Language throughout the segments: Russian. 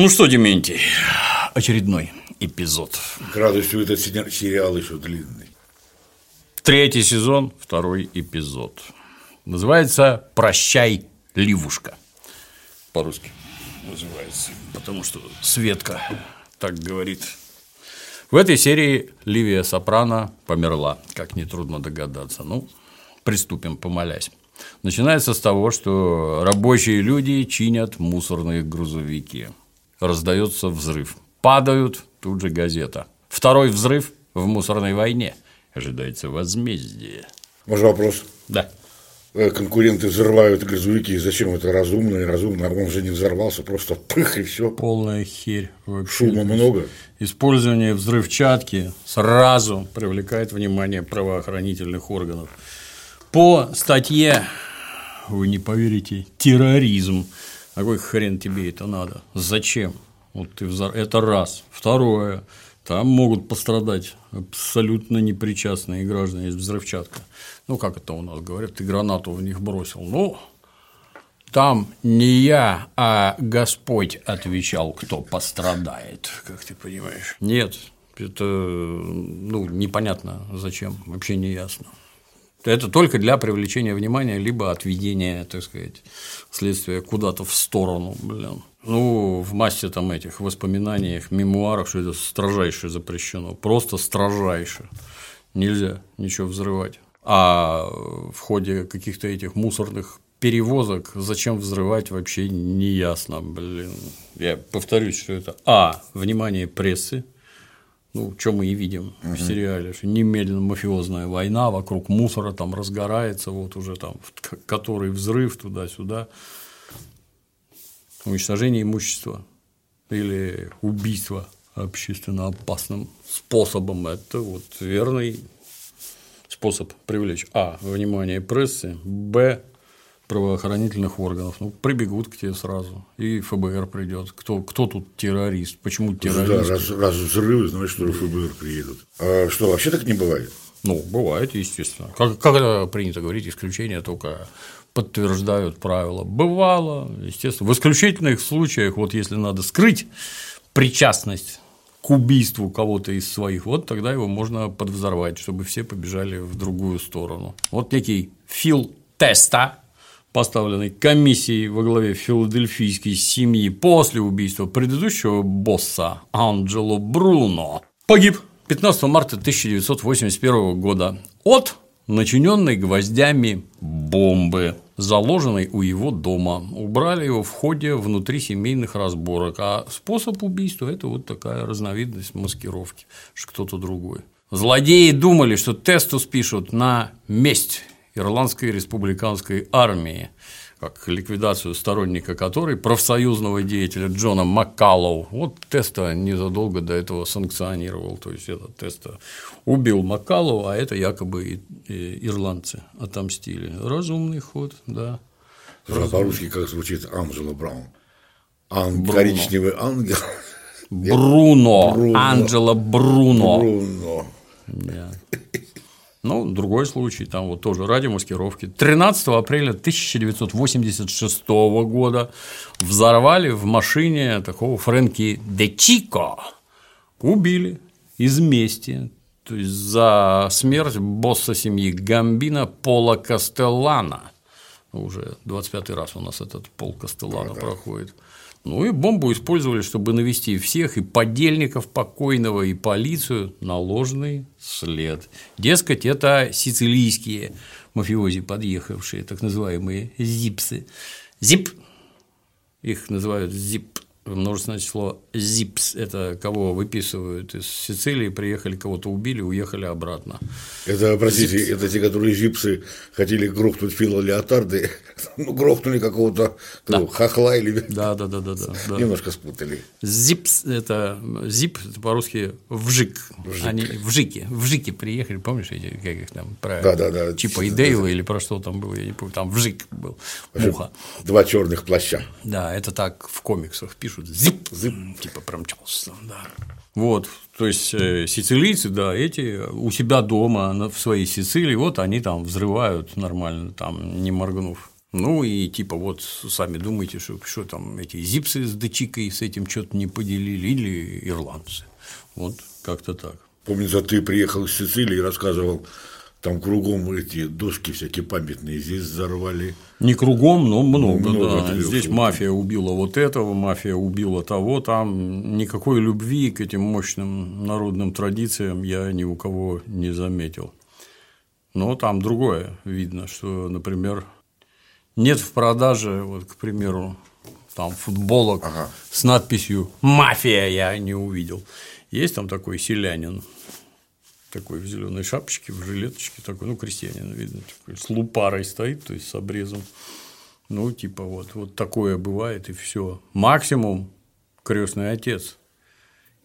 Ну что, Дементий, очередной эпизод. К радостью, этот сериал еще длинный. Третий сезон, второй эпизод. Называется «Прощай, Ливушка». По-русски называется, потому что Светка так говорит. В этой серии Ливия Сопрано померла, как нетрудно догадаться. Ну, приступим, помолясь. Начинается с того, что рабочие люди чинят мусорные грузовики раздается взрыв. Падают, тут же газета. Второй взрыв в мусорной войне. Ожидается возмездие. Может вопрос? Да. Э, конкуренты взрывают грузовики, зачем это разумно и разумно, а он же не взорвался, просто пых и все. Полная херь. Вообще. Шума много. Использование взрывчатки сразу привлекает внимание правоохранительных органов. По статье, вы не поверите, терроризм а какой хрен тебе это надо? Зачем? Вот ты взор... Это раз. Второе. Там могут пострадать абсолютно непричастные граждане, есть взрывчатка. Ну, как это у нас говорят, ты гранату в них бросил. Ну, там не я, а Господь отвечал, кто пострадает, как ты понимаешь. Нет, это ну, непонятно зачем, вообще не ясно. Это только для привлечения внимания, либо отведения, так сказать, следствия куда-то в сторону, блин. Ну, в массе там этих воспоминаниях, мемуарах, что это строжайше запрещено, просто строжайше. Нельзя ничего взрывать. А в ходе каких-то этих мусорных перевозок зачем взрывать вообще не ясно, блин. Я повторюсь, что это А. Внимание прессы, ну, что мы и видим угу. в сериале, что немедленно мафиозная война вокруг мусора там разгорается, вот уже там который взрыв туда-сюда, уничтожение имущества или убийство общественно опасным способом. Это вот верный способ привлечь а. внимание прессы, б правоохранительных органов. Ну, прибегут к тебе сразу, и ФБР придет. Кто, кто тут террорист? Почему террорист? Да, раз, раз взрывы, значит, что ФБР приедут. А что, вообще так не бывает? Ну, бывает, естественно. Как, как это принято говорить, исключения только подтверждают правила. Бывало, естественно. В исключительных случаях, вот если надо скрыть причастность к убийству кого-то из своих, вот тогда его можно подвзорвать, чтобы все побежали в другую сторону. Вот некий Фил Теста, поставленной комиссией во главе филадельфийской семьи после убийства предыдущего босса Анджело Бруно, погиб 15 марта 1981 года от начиненной гвоздями бомбы, заложенной у его дома. Убрали его в ходе внутрисемейных разборок, а способ убийства – это вот такая разновидность маскировки, что кто-то другой. Злодеи думали, что тестус пишут на месть Ирландской республиканской армии, как ликвидацию сторонника которой, профсоюзного деятеля Джона Маккаллоу, вот Теста незадолго до этого санкционировал, то есть этот Теста убил Маккаллоу, а это якобы ирландцы отомстили. Разумный ход, да. А по-русски как звучит Анджела Браун? Ан... Коричневый ангел. Бруно. Бруно. Анджела Бруно. Бруно. Да. Ну, другой случай, там вот тоже ради маскировки. 13 апреля 1986 года взорвали в машине такого Фрэнки Де Чико. Убили из мести, то есть за смерть босса семьи Гамбина Пола Кастеллана. Уже 25 раз у нас этот Пол Кастеллана да, проходит. Ну и бомбу использовали, чтобы навести всех, и подельников покойного, и полицию на ложный след. Дескать, это сицилийские мафиози, подъехавшие, так называемые зипсы. Зип, их называют зип, множественное число зипс – это кого выписывают из Сицилии, приехали, кого-то убили, уехали обратно. Это, простите, зипс. это те, которые зипсы хотели грохнуть Фила Леотарды, ну, грохнули какого-то да. хохла или… Да, да, да, да, да. Немножко спутали. Зипс – это, зип – это по-русски вжик. вжик. Они вжики, вжики приехали, помнишь эти, как их там, про да, да, да. Чипа и Дейла или про что там было, я не помню, там вжик был, муха. Два черных плаща. Да, это так в комиксах пишут пишут зип, зип, типа промчался, да. Вот, то есть э, сицилийцы, да, эти у себя дома в своей Сицилии, вот они там взрывают нормально, там не моргнув. Ну и типа вот сами думаете, что, что там эти зипсы с дычикой с этим что-то не поделили или ирландцы. Вот как-то так. Помнится, ты приехал из Сицилии и рассказывал, там кругом эти доски всякие памятные здесь взорвали. Не кругом, но много, Ну, много да. ты Здесь мафия убила вот этого, мафия убила того, там никакой любви к этим мощным народным традициям я ни у кого не заметил. Но там другое видно, что, например, нет в продаже, вот, к примеру, там футболок Ага. с надписью «Мафия» я не увидел. Есть там такой селянин, такой в зеленой шапочке, в жилеточке, такой, ну, крестьянин, видно, такой, с лупарой стоит, то есть с обрезом. Ну, типа вот, вот такое бывает, и все. Максимум крестный отец.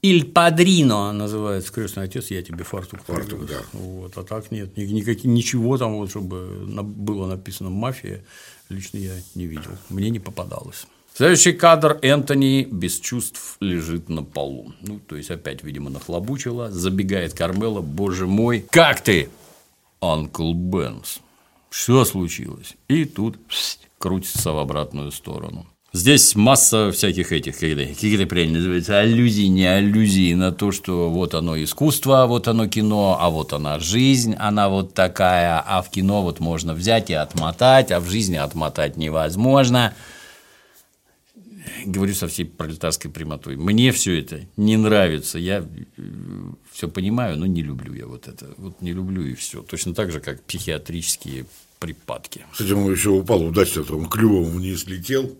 Иль Падрино называется крестный отец, я тебе фартук. Фартук, привез. да. Вот, а так нет, ни- никак- ничего там, вот, чтобы было написано «мафия», лично я не видел, мне не попадалось. Следующий кадр Энтони без чувств лежит на полу. Ну, то есть, опять, видимо, нахлобучила. Забегает Кармела. Боже мой, как ты, Анкл Бенс? Что случилось? И тут пс, крутится в обратную сторону. Здесь масса всяких этих, как это, как это правильно называется, аллюзий, не аллюзий на то, что вот оно искусство, а вот оно кино, а вот она жизнь, она вот такая, а в кино вот можно взять и отмотать, а в жизни отмотать невозможно говорю со всей пролетарской прямотой. Мне все это не нравится. Я все понимаю, но не люблю я вот это. Вот не люблю и все. Точно так же, как психиатрические припадки. Кстати, он еще упал удачно, он клювом вниз летел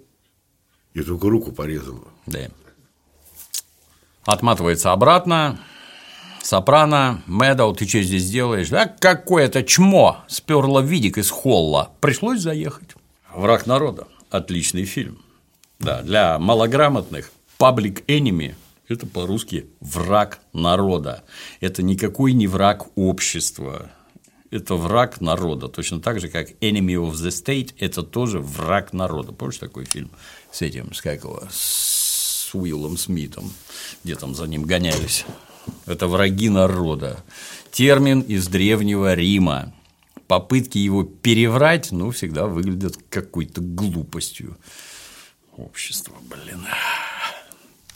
и только руку порезал. Да. Отматывается обратно. Сопрано, Мэдоу, ты что здесь делаешь? Да какое-то чмо сперло видик из холла. Пришлось заехать. Враг народа. Отличный фильм. Да, для малограмотных Public Enemy – это по-русски враг народа. Это никакой не враг общества. Это враг народа. Точно так же, как Enemy of the State – это тоже враг народа. Помнишь такой фильм с этим, с как его, с Уиллом Смитом, где там за ним гонялись? Это враги народа. Термин из Древнего Рима. Попытки его переврать, ну, всегда выглядят какой-то глупостью. Общество, блин.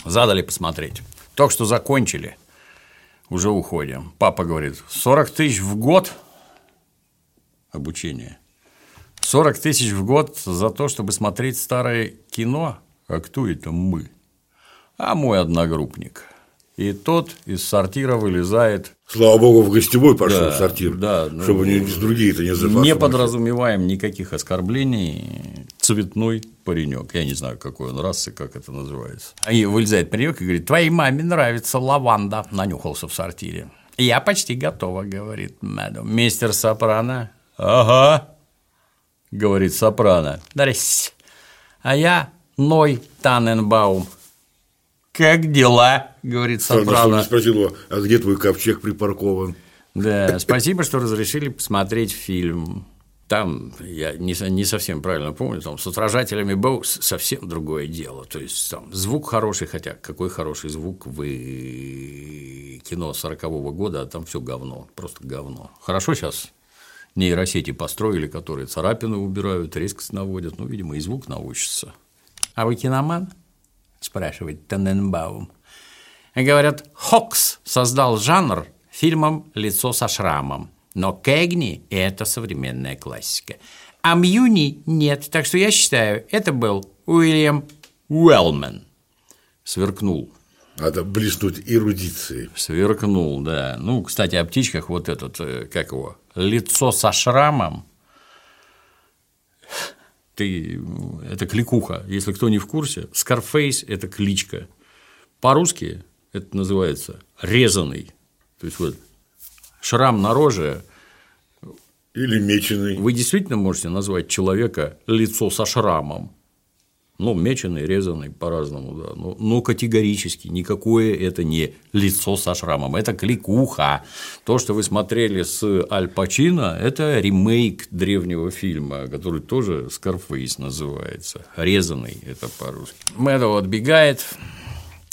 Задали посмотреть. Только что закончили. Уже уходим. Папа говорит, 40 тысяч в год обучение. 40 тысяч в год за то, чтобы смотреть старое кино? А кто это мы? А мой одногруппник. И тот из сортира вылезает Слава богу, в гостевой пошел Да, в сортир, да, ну, чтобы не, другие-то не зафасовали. Не подразумеваем никаких оскорблений. Цветной паренек. Я не знаю, какой он расы, как это называется. И вылезает паренек и говорит: Твоей маме нравится лаванда. Нанюхался в сортире. Я почти готова, говорит Мэдом. Мистер Сопрано. Ага, говорит Сопрано. Здрасте. А я Ной Таненбаум. Как дела? говорит Сопрано. спросил его, а где твой ковчег припаркован? Да, спасибо, что разрешили посмотреть фильм. Там, я не, не совсем правильно помню, там с отражателями Боус совсем другое дело. То есть там звук хороший, хотя какой хороший звук вы кино 40-го года, а там все говно, просто говно. Хорошо сейчас нейросети построили, которые царапины убирают, резкость наводят, ну, видимо, и звук научится. А вы киноман? Спрашивает Тененбаум. И говорят, Хокс создал жанр фильмом «Лицо со шрамом», но Кэгни – это современная классика. А Мьюни – нет, так что я считаю, это был Уильям Уэллмен. Сверкнул. Надо блеснуть эрудицией. Сверкнул, да. Ну, кстати, о птичках вот этот, э, как его, лицо со шрамом. Ты, это кликуха. Если кто не в курсе, Scarface – это кличка. По-русски это называется резанный. То есть вот шрам на роже. Или меченый. Вы действительно можете назвать человека лицо со шрамом. Ну, меченый, резанный по-разному, да. Но, но категорически никакое это не лицо со шрамом, это кликуха. То, что вы смотрели с Аль Пачино, это ремейк древнего фильма, который тоже Скарфейс называется. Резанный это по-русски. Мэдоу отбегает.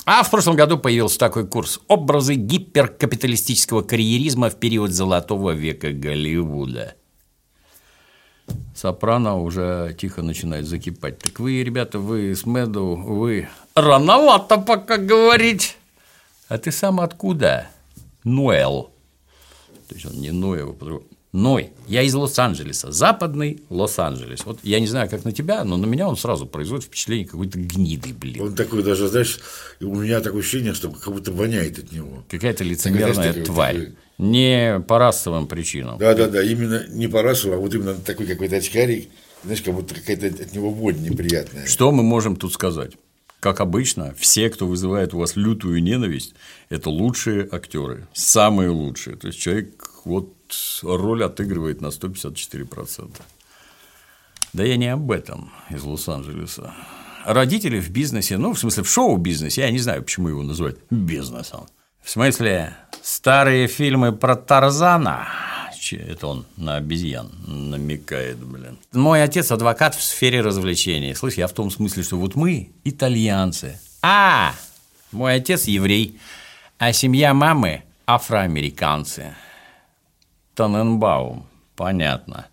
А в прошлом году появился такой курс «Образы гиперкапиталистического карьеризма в период золотого века Голливуда». Сопрано уже тихо начинает закипать. Так вы, ребята, вы с Меду, вы рановато пока говорить. А ты сам откуда? Ноэл. То есть он не Ноэл, а Ной. Я из Лос-Анджелеса. Западный Лос-Анджелес. Вот я не знаю, как на тебя, но на меня он сразу производит впечатление какой-то гниды, блин. Он такой даже, знаешь, у меня такое ощущение, что как будто воняет от него. Какая-то лицемерная Такая, тварь. Такой... Не по расовым причинам. Да, да, да, именно не по расовым, а вот именно такой какой-то очкарик, знаешь, как будто какая-то от него вонь неприятная. Что мы можем тут сказать? Как обычно, все, кто вызывает у вас лютую ненависть, это лучшие актеры, самые лучшие. То есть человек вот роль отыгрывает на 154%. Да я не об этом из Лос-Анджелеса. Родители в бизнесе, ну, в смысле, в шоу-бизнесе, я не знаю, почему его называют бизнесом. В смысле, старые фильмы про Тарзана, это он на обезьян намекает, блин. Мой отец адвокат в сфере развлечений. Слышь, я в том смысле, что вот мы итальянцы. А, мой отец еврей, а семья мамы афроамериканцы. Таненбаум, понятно.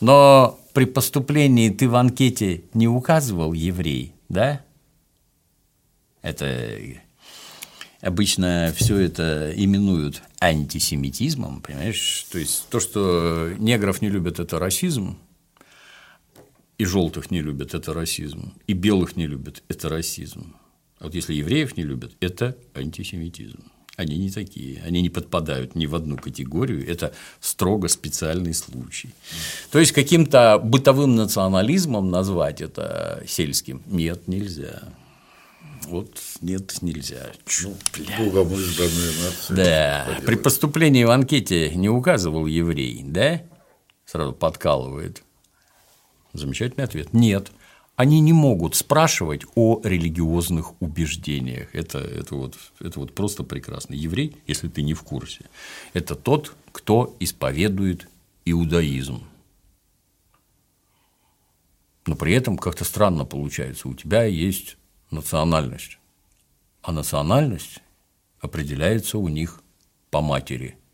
Но при поступлении ты в анкете не указывал еврей, да? Это обычно все это именуют антисемитизмом, понимаешь? То есть то, что негров не любят, это расизм, и желтых не любят, это расизм, и белых не любят, это расизм. А вот если евреев не любят, это антисемитизм. Они не такие, они не подпадают ни в одну категорию, это строго специальный случай. То есть каким-то бытовым национализмом назвать это сельским нет, нельзя. Вот нет, нельзя. Чу, бля. Да. При поступлении в анкете не указывал еврей, да? Сразу подкалывает. Замечательный ответ. Нет они не могут спрашивать о религиозных убеждениях. Это, это, вот, это вот просто прекрасно. Еврей, если ты не в курсе, это тот, кто исповедует иудаизм. Но при этом как-то странно получается. У тебя есть национальность, а национальность определяется у них по матери –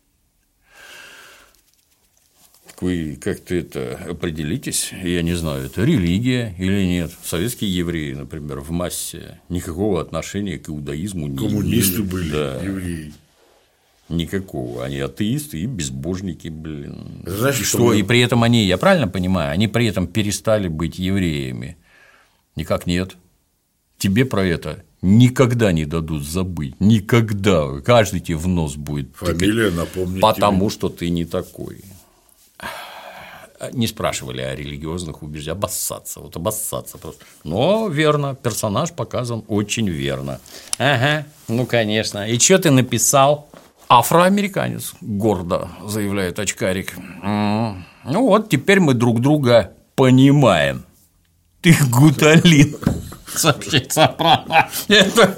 вы как-то это определитесь, я не знаю, это религия или нет. Советские евреи, например, в массе никакого отношения к иудаизму не Коммунисты имели. были, да. евреи. Никакого. Они атеисты и безбожники, блин. Знаешь, и что, и при этом они, я правильно понимаю, они при этом перестали быть евреями? Никак нет. Тебе про это никогда не дадут забыть. Никогда. Каждый тебе в нос будет. Фамилия напомнить. Потому тебе. что ты не такой не спрашивали о религиозных убеждениях, обоссаться, вот обоссаться просто. Но верно, персонаж показан очень верно. Ага, ну конечно. И что ты написал? Афроамериканец, гордо заявляет очкарик. Ну вот, теперь мы друг друга понимаем. Ты гуталин, сообщает Сопрано. Это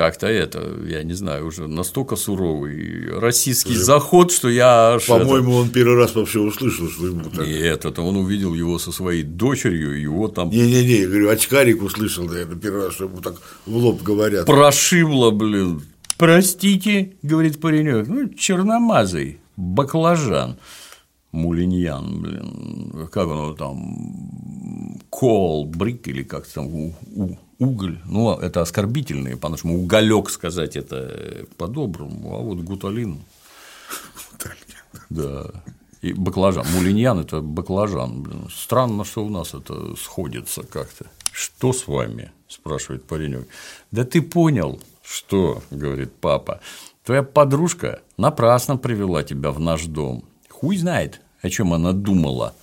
как-то это, я не знаю, уже настолько суровый российский Уже... заход, что я По-моему, это... он первый раз вообще услышал, что ему так. Нет, это он увидел его со своей дочерью, его там. Не-не-не, говорю, очкарик услышал, наверное, первый раз, что ему так в лоб говорят. Прошибло, блин. Простите, говорит паренек, ну, черномазый, баклажан. Мулиньян, блин, как он там, кол, брик или как там, у, у, уголь, ну, это оскорбительные, что уголек сказать это по-доброму, а вот гуталин. Да. И баклажан. Мулиньян – это баклажан. Блин. Странно, что у нас это сходится как-то. Что с вами? – спрашивает паренек. Да ты понял, что, – говорит папа. Твоя подружка напрасно привела тебя в наш дом. Хуй знает, о чем она думала.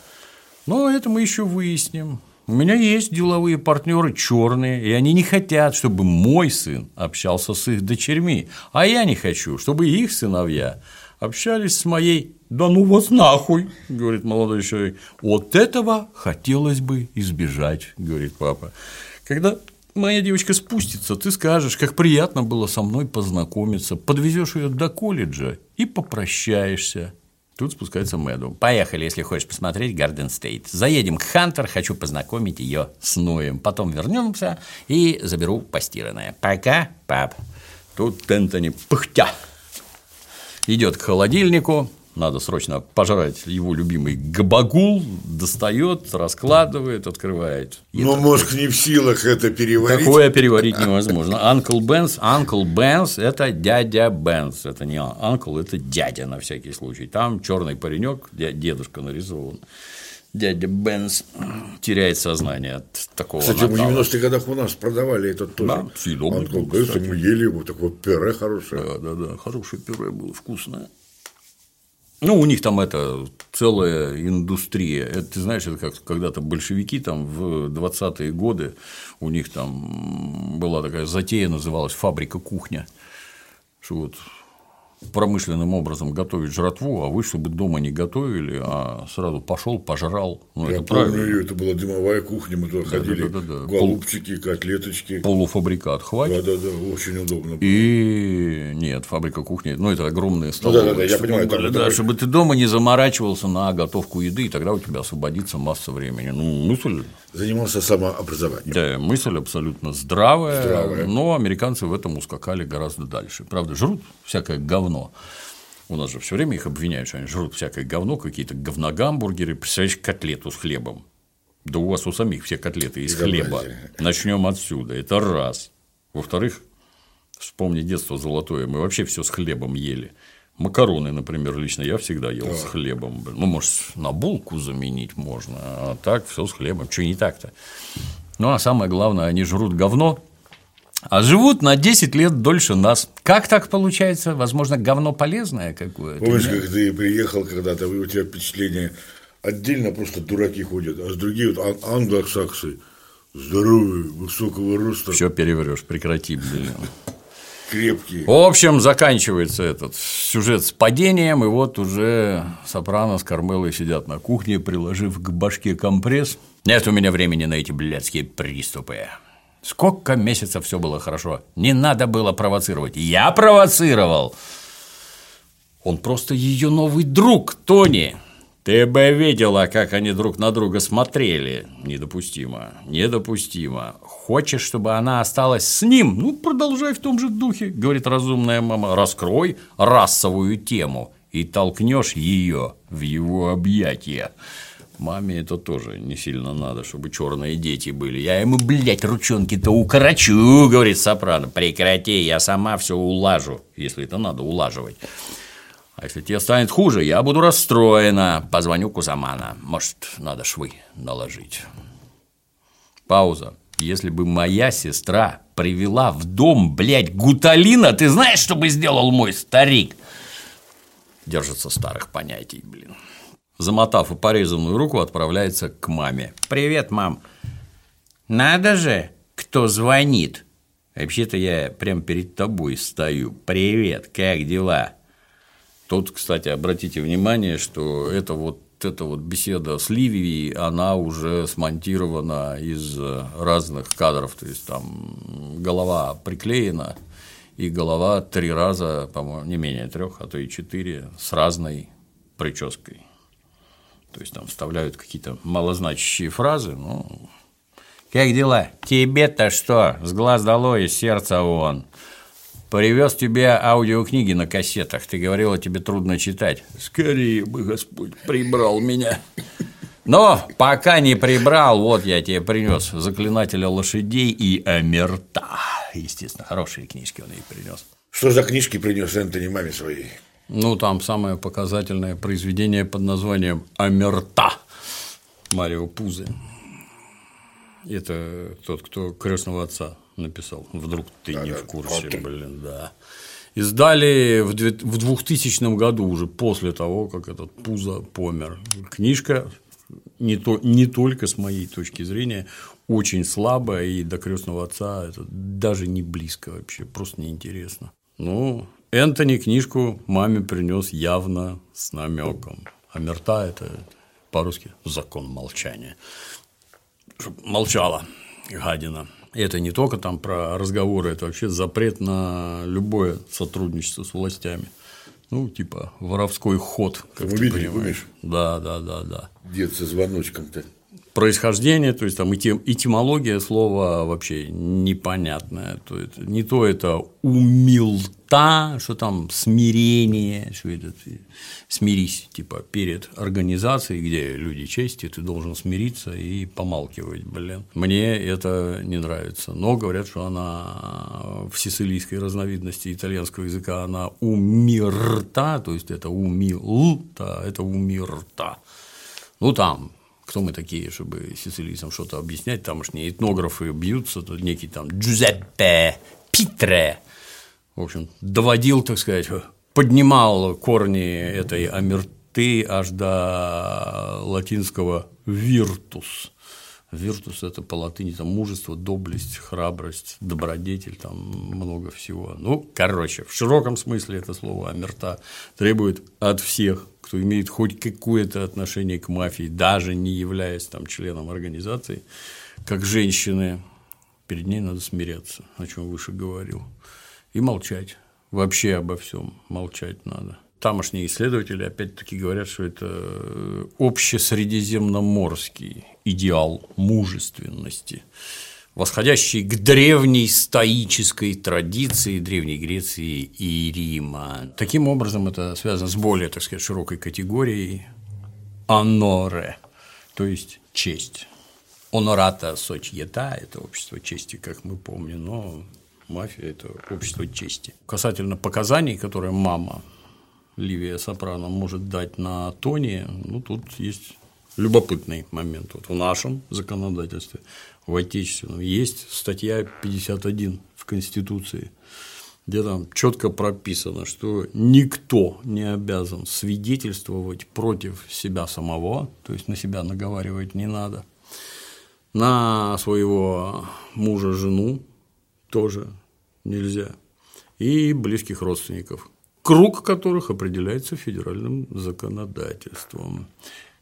Но это мы еще выясним. У меня есть деловые партнеры черные, и они не хотят, чтобы мой сын общался с их дочерьми, а я не хочу, чтобы их сыновья общались с моей «Да ну вас нахуй», – говорит молодой человек. «Вот этого хотелось бы избежать», – говорит папа. Когда моя девочка спустится, ты скажешь, как приятно было со мной познакомиться, подвезешь ее до колледжа и попрощаешься. Тут спускается Мэду. Поехали, если хочешь посмотреть Гарден Стейт. Заедем к Хантер, хочу познакомить ее с Ноем. Потом вернемся и заберу постиранное. Пока, пап. Тут Энтони пыхтя идет к холодильнику, надо срочно пожрать его любимый габагул, достает, раскладывает, открывает. Но это... мозг не в силах это переварить. Такое переварить невозможно. Анкл Бенс, Анкл Бенс – это дядя Бенс, это не Анкл, это дядя на всякий случай. Там черный паренек, дедушка нарисован дядя Бенс теряет сознание от такого Кстати, накала. в 90-х годах у нас продавали этот тоже. Да, съедобный. Мы ели его, такое пюре хорошее. Да, да, да, хорошее пюре было, вкусное. Ну, у них там это целая индустрия. Это, ты знаешь, это как когда-то большевики там в 20-е годы у них там была такая затея, называлась фабрика кухня. Что вот промышленным образом готовить жратву, а вы, чтобы дома не готовили, а сразу пошел, пожрал. Ну, Я это помню, правильно. это была дымовая кухня, мы туда да, ходили, да, да, да, да. голубчики, котлеточки. Полуфабрикат хватит. Да, да, да, очень удобно. И нет, фабрика кухни, ну, это огромные столовые. Ну, да, да, да, я понимаю. Там, да, чтобы ты дома не заморачивался на готовку еды, и тогда у тебя освободится масса времени. Ну, мысль занимался самообразованием. Да, мысль абсолютно здравая, здравая, но американцы в этом ускакали гораздо дальше. Правда, жрут всякое говно. У нас же все время их обвиняют, что они жрут всякое говно, какие-то говногамбургеры, представляешь, котлету с хлебом. Да у вас у самих все котлеты из хлеба. Начнем отсюда. Это раз. Во-вторых, вспомни детство золотое, мы вообще все с хлебом ели. Макароны, например, лично я всегда ел да. с хлебом. Ну, может, на булку заменить можно, а так все с хлебом. Что не так-то? Ну, а самое главное, они жрут говно, а живут на 10 лет дольше нас. Как так получается? Возможно, говно полезное какое-то. Помнишь, да? как ты приехал когда-то, у тебя впечатление отдельно просто дураки ходят, а с другие вот англосаксы здоровые, высокого роста. Все переврешь, прекрати, блин крепкие. В общем, заканчивается этот сюжет с падением, и вот уже Сопрано с Кармелой сидят на кухне, приложив к башке компресс. Нет у меня времени на эти блядские приступы. Сколько месяцев все было хорошо. Не надо было провоцировать. Я провоцировал. Он просто ее новый друг, Тони. Ты бы видела, как они друг на друга смотрели. Недопустимо. Недопустимо. Хочешь, чтобы она осталась с ним? Ну, продолжай в том же духе, говорит разумная мама. Раскрой расовую тему и толкнешь ее в его объятия. Маме это тоже не сильно надо, чтобы черные дети были. Я ему, блядь, ручонки-то укорочу, говорит Сопрано. Прекрати, я сама все улажу, если это надо улаживать. А если тебе станет хуже, я буду расстроена. Позвоню Кузамана. Может, надо швы наложить. Пауза. Если бы моя сестра привела в дом, блядь, гуталина, ты знаешь, что бы сделал мой старик? Держится старых понятий, блин. Замотав и порезанную руку, отправляется к маме. «Привет, мам. Надо же, кто звонит. Вообще-то я прям перед тобой стою. Привет, как дела?» Тут, кстати, обратите внимание, что это вот эта вот беседа с Ливией, она уже смонтирована из разных кадров, то есть там голова приклеена, и голова три раза, по-моему, не менее трех, а то и четыре, с разной прической. То есть там вставляют какие-то малозначащие фразы, ну, как дела? Тебе-то что? С глаз долой, из сердца вон. Привез тебе аудиокниги на кассетах. Ты говорила, тебе трудно читать. Скорее бы Господь прибрал меня. Но пока не прибрал, вот я тебе принес заклинателя лошадей и Амерта. Естественно, хорошие книжки он ей принес. Что за книжки принес Энтони маме своей? Ну, там самое показательное произведение под названием Амерта Марио Пузы. Это тот, кто крестного отца написал. Вдруг ты да, не да, в курсе, вот блин, да. Издали в 2000 году, уже после того, как этот Пузо помер. Книжка не, то, не только с моей точки зрения, очень слабая, и до крестного отца это даже не близко вообще, просто неинтересно. Ну, Энтони книжку маме принес явно с намеком. А мерта это по-русски закон молчания. Чтоб молчала гадина. Это не только там про разговоры, это вообще запрет на любое сотрудничество с властями. Ну, типа воровской ход, как Вы ты видели, понимаешь. Да, да, да, да. Дед со звоночком-то. Происхождение, то есть там этимология слова вообще непонятная. То есть, не то это умилтать, омерта, что там смирение, что это ты смирись, типа, перед организацией, где люди чести, ты должен смириться и помалкивать, блин. Мне это не нравится. Но говорят, что она в сицилийской разновидности итальянского языка, она умирта, то есть это умилта, это умирта. Ну, там кто мы такие, чтобы сицилийцам что-то объяснять, тамошние этнографы бьются, тут некий там Джузеппе Питре, в общем, доводил, так сказать, поднимал корни этой амерты аж до латинского «виртус», Виртус – это по латыни там мужество, доблесть, храбрость, добродетель, там много всего. Ну, короче, в широком смысле это слово «амерта» требует от всех кто имеет хоть какое-то отношение к мафии, даже не являясь там членом организации, как женщины, перед ней надо смиряться, о чем выше говорил, и молчать. Вообще обо всем молчать надо. Тамошние исследователи опять-таки говорят, что это общесредиземноморский идеал мужественности восходящий к древней стоической традиции Древней Греции и Рима. Таким образом, это связано с более, так сказать, широкой категорией аноре, то есть честь. Онората сочьета – это общество чести, как мы помним, но мафия – это общество чести. Касательно показаний, которые мама Ливия Сопрано может дать на Тони, ну, тут есть любопытный момент. Вот в нашем законодательстве в отечественном. Есть статья 51 в Конституции, где там четко прописано, что никто не обязан свидетельствовать против себя самого, то есть на себя наговаривать не надо, на своего мужа, жену тоже нельзя, и близких родственников, круг которых определяется федеральным законодательством.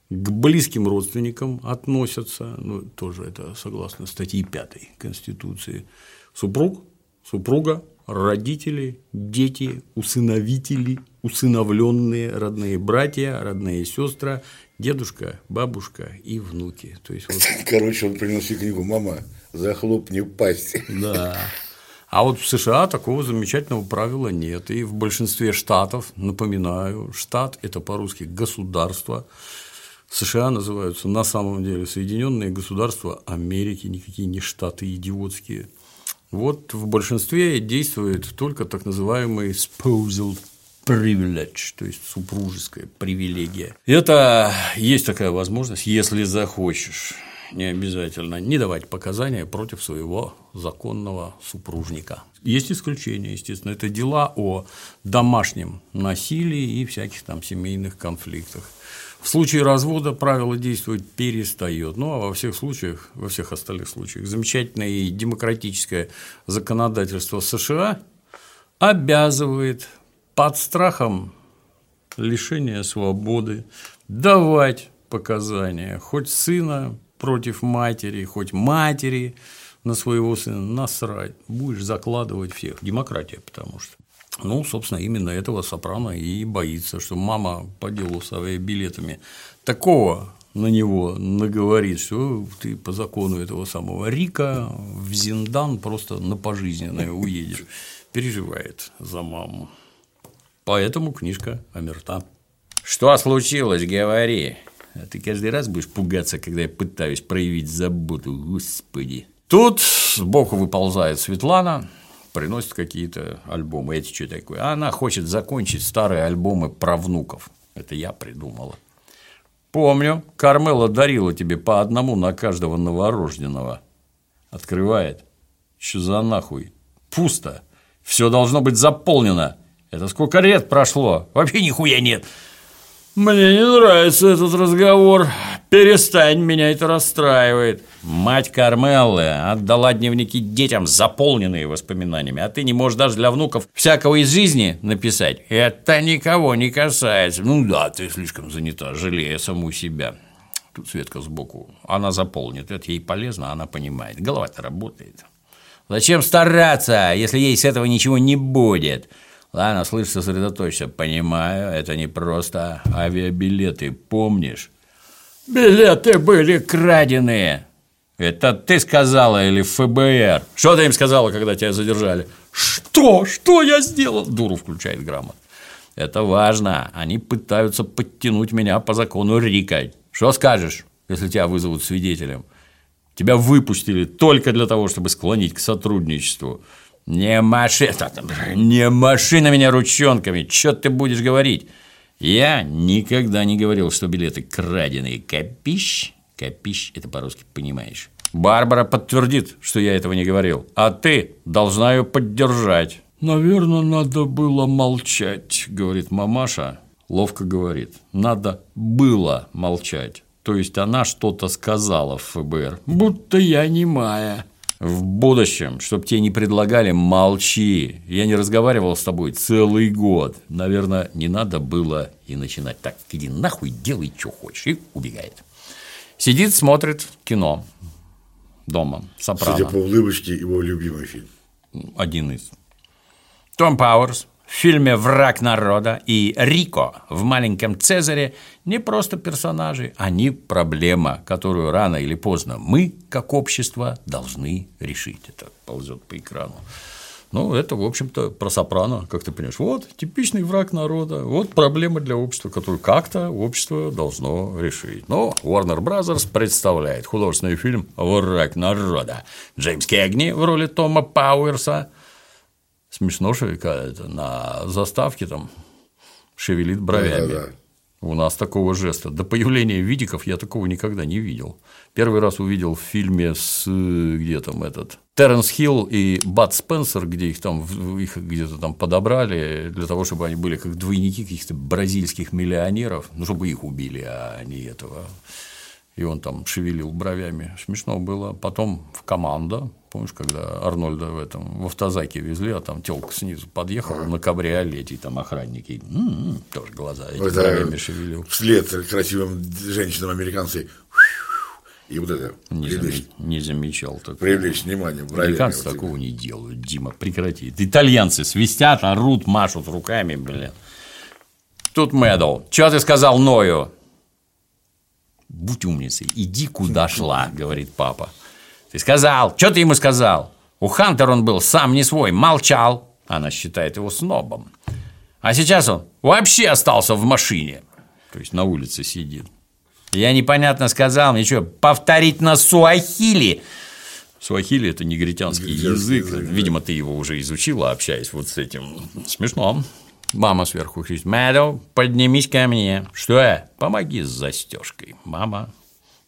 К близким родственникам относятся, ну, тоже это согласно статье 5 Конституции, супруг, супруга, родители, дети, усыновители, усыновленные, родные братья, родные сестры, дедушка, бабушка и внуки. То есть, вот... Короче, он приносит книгу «Мама, захлопни пасть». Да. А вот в США такого замечательного правила нет. И в большинстве штатов, напоминаю, штат – это по-русски государство, США называются на самом деле Соединенные Государства Америки, никакие не штаты идиотские. Вот в большинстве действует только так называемый spousal privilege, то есть супружеская привилегия. Это есть такая возможность, если захочешь, не обязательно не давать показания против своего законного супружника. Есть исключения, естественно, это дела о домашнем насилии и всяких там семейных конфликтах. В случае развода правило действовать перестает. Ну а во всех случаях, во всех остальных случаях, замечательное и демократическое законодательство США обязывает под страхом лишения свободы давать показания хоть сына против матери, хоть матери на своего сына, насрать, будешь закладывать всех. Демократия, потому что. Ну, собственно, именно этого Сопрано и боится, что мама по делу с авиабилетами такого на него наговорит, что ты по закону этого самого Рика в Зиндан просто на пожизненное уедешь. Переживает за маму. Поэтому книжка Амерта. Что случилось, говори. А ты каждый раз будешь пугаться, когда я пытаюсь проявить заботу, господи. Тут сбоку выползает Светлана, приносит какие-то альбомы. Эти что такое? А она хочет закончить старые альбомы про внуков. Это я придумала. Помню, Кармела дарила тебе по одному на каждого новорожденного. Открывает. Что за нахуй? Пусто. Все должно быть заполнено. Это сколько лет прошло? Вообще нихуя нет. Мне не нравится этот разговор. Перестань, меня это расстраивает. Мать Кармеллы отдала дневники детям, заполненные воспоминаниями, а ты не можешь даже для внуков всякого из жизни написать. Это никого не касается. Ну да, ты слишком занята, жалея саму себя. Тут Светка сбоку. Она заполнит. Это ей полезно, она понимает. Голова-то работает. Зачем стараться, если ей с этого ничего не будет? Ладно, слышь, сосредоточься. Понимаю, это не просто авиабилеты, помнишь? Билеты были краденые. Это ты сказала или ФБР? Что ты им сказала, когда тебя задержали? Что? Что я сделал? Дуру включает грамот. Это важно. Они пытаются подтянуть меня по закону Рика. Что скажешь, если тебя вызовут свидетелем? Тебя выпустили только для того, чтобы склонить к сотрудничеству. Не маши... не маши на меня ручонками. Что ты будешь говорить? Я никогда не говорил, что билеты краденые. Копищ? Копищ – это по-русски понимаешь. Барбара подтвердит, что я этого не говорил, а ты должна ее поддержать. Наверное, надо было молчать, говорит мамаша. Ловко говорит, надо было молчать. То есть она что-то сказала в ФБР, будто я не моя. В будущем, чтоб тебе не предлагали, молчи. Я не разговаривал с тобой целый год. Наверное, не надо было и начинать. Так, иди нахуй, делай, что хочешь. И убегает. Сидит, смотрит кино дома. Сопрано. Судя по улыбочке, его любимый фильм. Один из. Том Пауэрс фильме «Враг народа» и Рико в «Маленьком Цезаре» не просто персонажи, они проблема, которую рано или поздно мы, как общество, должны решить. Это ползет по экрану. Ну, это, в общем-то, про сопрано, как ты понимаешь. Вот типичный враг народа, вот проблема для общества, которую как-то общество должно решить. Но Warner Brothers представляет художественный фильм «Враг народа». Джеймс Кегни в роли Тома Пауэрса. Смешно, что это на заставке там шевелит бровями. Да, да, да. У нас такого жеста. До появления видиков я такого никогда не видел. Первый раз увидел в фильме с где там этот Терренс Хилл и Бат Спенсер, где их там их где-то там подобрали для того, чтобы они были как двойники каких-то бразильских миллионеров, ну чтобы их убили, а не этого и он там шевелил бровями. Смешно было. Потом в команда, помнишь, когда Арнольда в этом в автозаке везли, а там телка снизу подъехала на кабриолете, и там охранники м-м, тоже глаза эти бровями шевелил. Вслед красивым женщинам американцы и вот это не, привлечь, зам... не замечал такого. Привлечь внимание. Американцы вот такого не делают, Дима, прекрати. Итальянцы свистят, орут, машут руками, блин. Тут Мэдл. Что ты сказал Ною? будь умницей, иди куда шла, говорит папа. Ты сказал, что ты ему сказал? У Хантера он был сам не свой, молчал. Она считает его снобом. А сейчас он вообще остался в машине. То есть на улице сидит. Я непонятно сказал, мне что, повторить на суахили? Суахили – это негритянский язык. язык. Видимо, ты его уже изучила, общаясь вот с этим. Смешно. Мама сверху кричит, Мэдоу, поднимись ко мне. Что я? Помоги с застежкой. Мама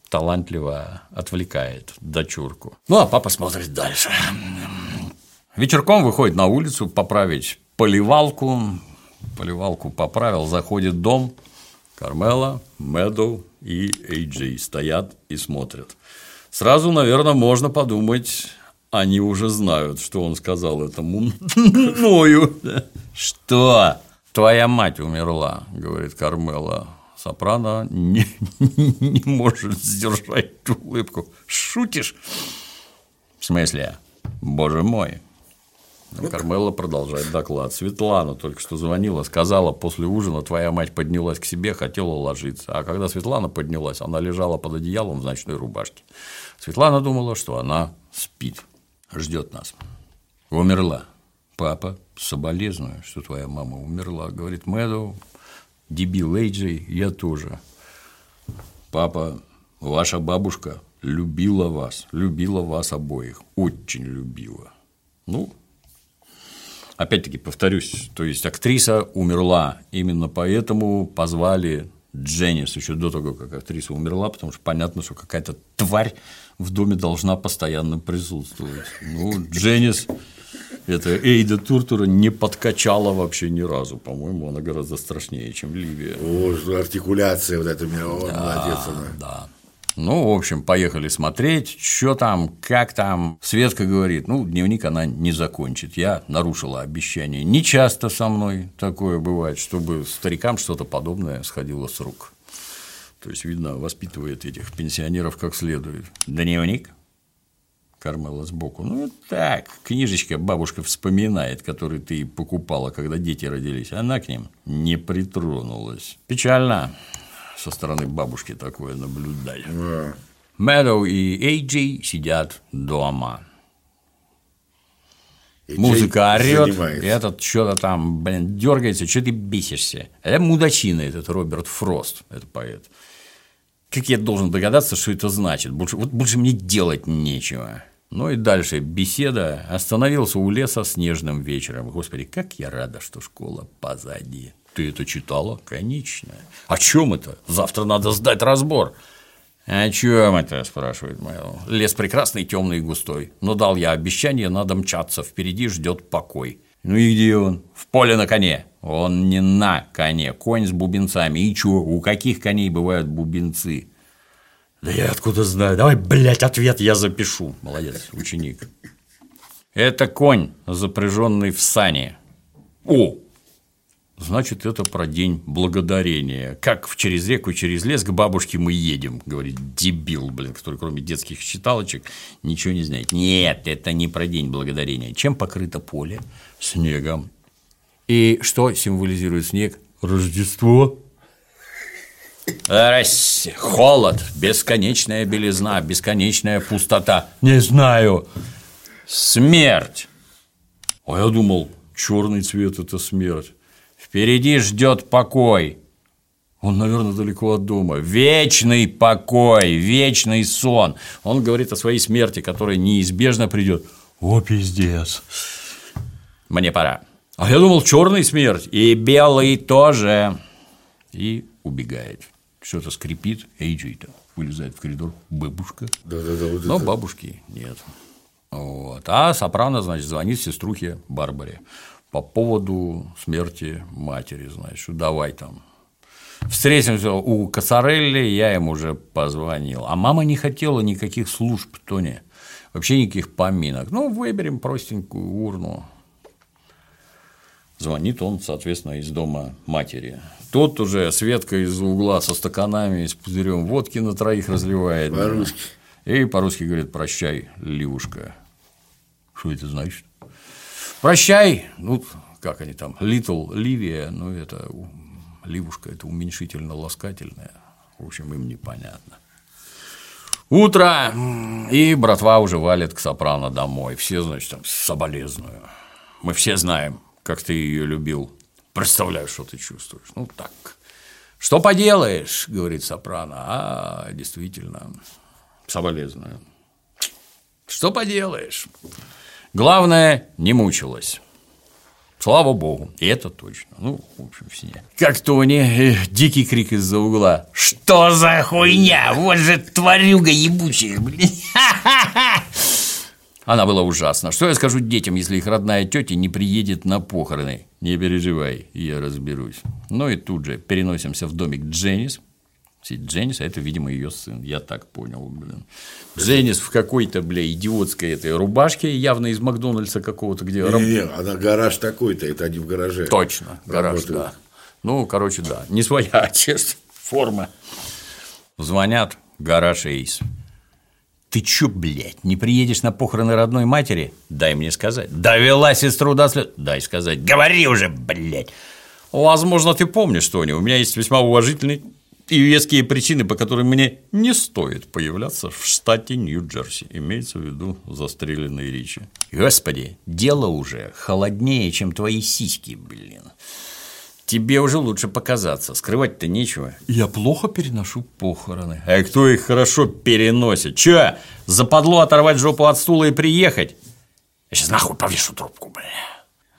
талантливо отвлекает дочурку. Ну, а папа смотрит дальше. Вечерком выходит на улицу поправить поливалку. Поливалку поправил, заходит в дом. Кармела, Мэдоу и Эйджей стоят и смотрят. Сразу, наверное, можно подумать, они уже знают, что он сказал этому Ною. Что? Твоя мать умерла, говорит Кармела. Сопрано не, не может сдержать улыбку. Шутишь? В смысле? Боже мой. Но Кармела продолжает доклад. Светлана только что звонила, сказала, после ужина твоя мать поднялась к себе, хотела ложиться. А когда Светлана поднялась, она лежала под одеялом в ночной рубашке. Светлана думала, что она спит ждет нас. Умерла. Папа, соболезную, что твоя мама умерла. Говорит, Мэдоу, дебил Эйджей, я тоже. Папа, ваша бабушка любила вас, любила вас обоих, очень любила. Ну, опять-таки повторюсь, то есть актриса умерла, именно поэтому позвали Дженнис еще до того, как актриса умерла, потому что понятно, что какая-то тварь в доме должна постоянно присутствовать. Ну, Дженнис это Эйда Туртура не подкачала вообще ни разу. По-моему, она гораздо страшнее, чем Ливия. О, артикуляция вот эта мировая, да, молодец она. Да. Ну, в общем, поехали смотреть, что там, как там. Светка говорит, ну, дневник она не закончит. Я нарушила обещание. Не часто со мной такое бывает, чтобы старикам что-то подобное сходило с рук. То есть, видно, воспитывает этих пенсионеров как следует. Дневник? Кармела сбоку. Ну, так, книжечка бабушка вспоминает, которую ты покупала, когда дети родились. Она к ним не притронулась. Печально со стороны бабушки такое наблюдать. Да. Мэдоу и Эйджи сидят дома. И Музыка орет, занимается. этот что-то там, блин, дергается, что ты бесишься. Это мудачина этот Роберт Фрост, это поэт. Как я должен догадаться, что это значит? Больше, вот больше мне делать нечего. Ну и дальше беседа. Остановился у леса снежным вечером. Господи, как я рада, что школа позади. Ты это читала? Конечно. О чем это? Завтра надо сдать разбор. О чем это? спрашивает Мэл. Лес прекрасный, темный и густой. Но дал я обещание, надо мчаться. Впереди ждет покой. Ну и где он? В поле на коне. Он не на коне, конь с бубенцами. И чё, у каких коней бывают бубенцы? Да я откуда знаю? Давай, блядь, ответ я запишу. Молодец, ученик. Это конь, запряженный в сани. О, Значит, это про день благодарения. Как в через реку, через лес к бабушке мы едем, говорит дебил, блин, который кроме детских считалочек ничего не знает. Нет, это не про день благодарения. Чем покрыто поле? Снегом. И что символизирует снег? Рождество. Рась, холод, бесконечная белизна, бесконечная пустота. Не знаю. Смерть. А я думал, черный цвет – это смерть. Впереди ждет покой. Он, наверное, далеко от дома. Вечный покой, вечный сон. Он говорит о своей смерти, которая неизбежно придет. О, пиздец. Мне пора. А я думал, черный смерть. И белый тоже. И убегает. Что-то скрипит. Эйджи-то вылезает в коридор. Бабушка. Да-да-да, вот Но это. бабушки нет. Вот. А Сопрано, значит, звонит сеструхе Барбаре по поводу смерти матери, значит, что давай там. Встретимся у Касарелли, я им уже позвонил. А мама не хотела никаких служб, Тони. Вообще никаких поминок. Ну, выберем простенькую урну. Звонит он, соответственно, из дома матери. Тот уже Светка из угла со стаканами, с пузырем водки на троих разливает. По-русски. И по-русски говорит «прощай, Ливушка». Что это значит? Прощай, ну, как они там, Little Ливия, ну, это Ливушка, это уменьшительно-ласкательное. В общем, им непонятно. Утро, и братва уже валит к Сопрано домой. Все, значит, там, соболезную. Мы все знаем, как ты ее любил. Представляю, что ты чувствуешь. Ну, так. Что поделаешь, говорит Сопрано. А, действительно, соболезную. Что поделаешь? Главное, не мучилась. Слава богу, и это точно. Ну, в общем, все. Как Тони, э, дикий крик из-за угла. Что за хуйня? Вот же тварюга ебучая, блин. Она была ужасна. Что я скажу детям, если их родная тетя не приедет на похороны? Не переживай, я разберусь. Ну и тут же переносимся в домик Дженнис. Дженнис, а это, видимо, ее сын. Я так понял, блин. Дженнис в какой-то, бля, идиотской этой рубашке, явно из Макдональдса какого-то, где раб- Не-не, она гараж такой-то, это они в гараже. Точно, гараж, Работают. да. Ну, короче, да. Не своя одежда, форма. Звонят, гараж Эйс. Ты чё, блядь, не приедешь на похороны родной матери? Дай мне сказать. Довела сестру до слез? Дай сказать. Говори уже, блядь. Возможно, ты помнишь, Тони, у меня есть весьма уважительные и веские причины, по которым мне не стоит появляться в штате Нью-Джерси. Имеется в виду застреленные Ричи. Господи, дело уже холоднее, чем твои сиськи, блин. Тебе уже лучше показаться, скрывать-то нечего. Я плохо переношу похороны. А кто их хорошо переносит? Че, западло оторвать жопу от стула и приехать? Я сейчас нахуй повешу трубку, бля.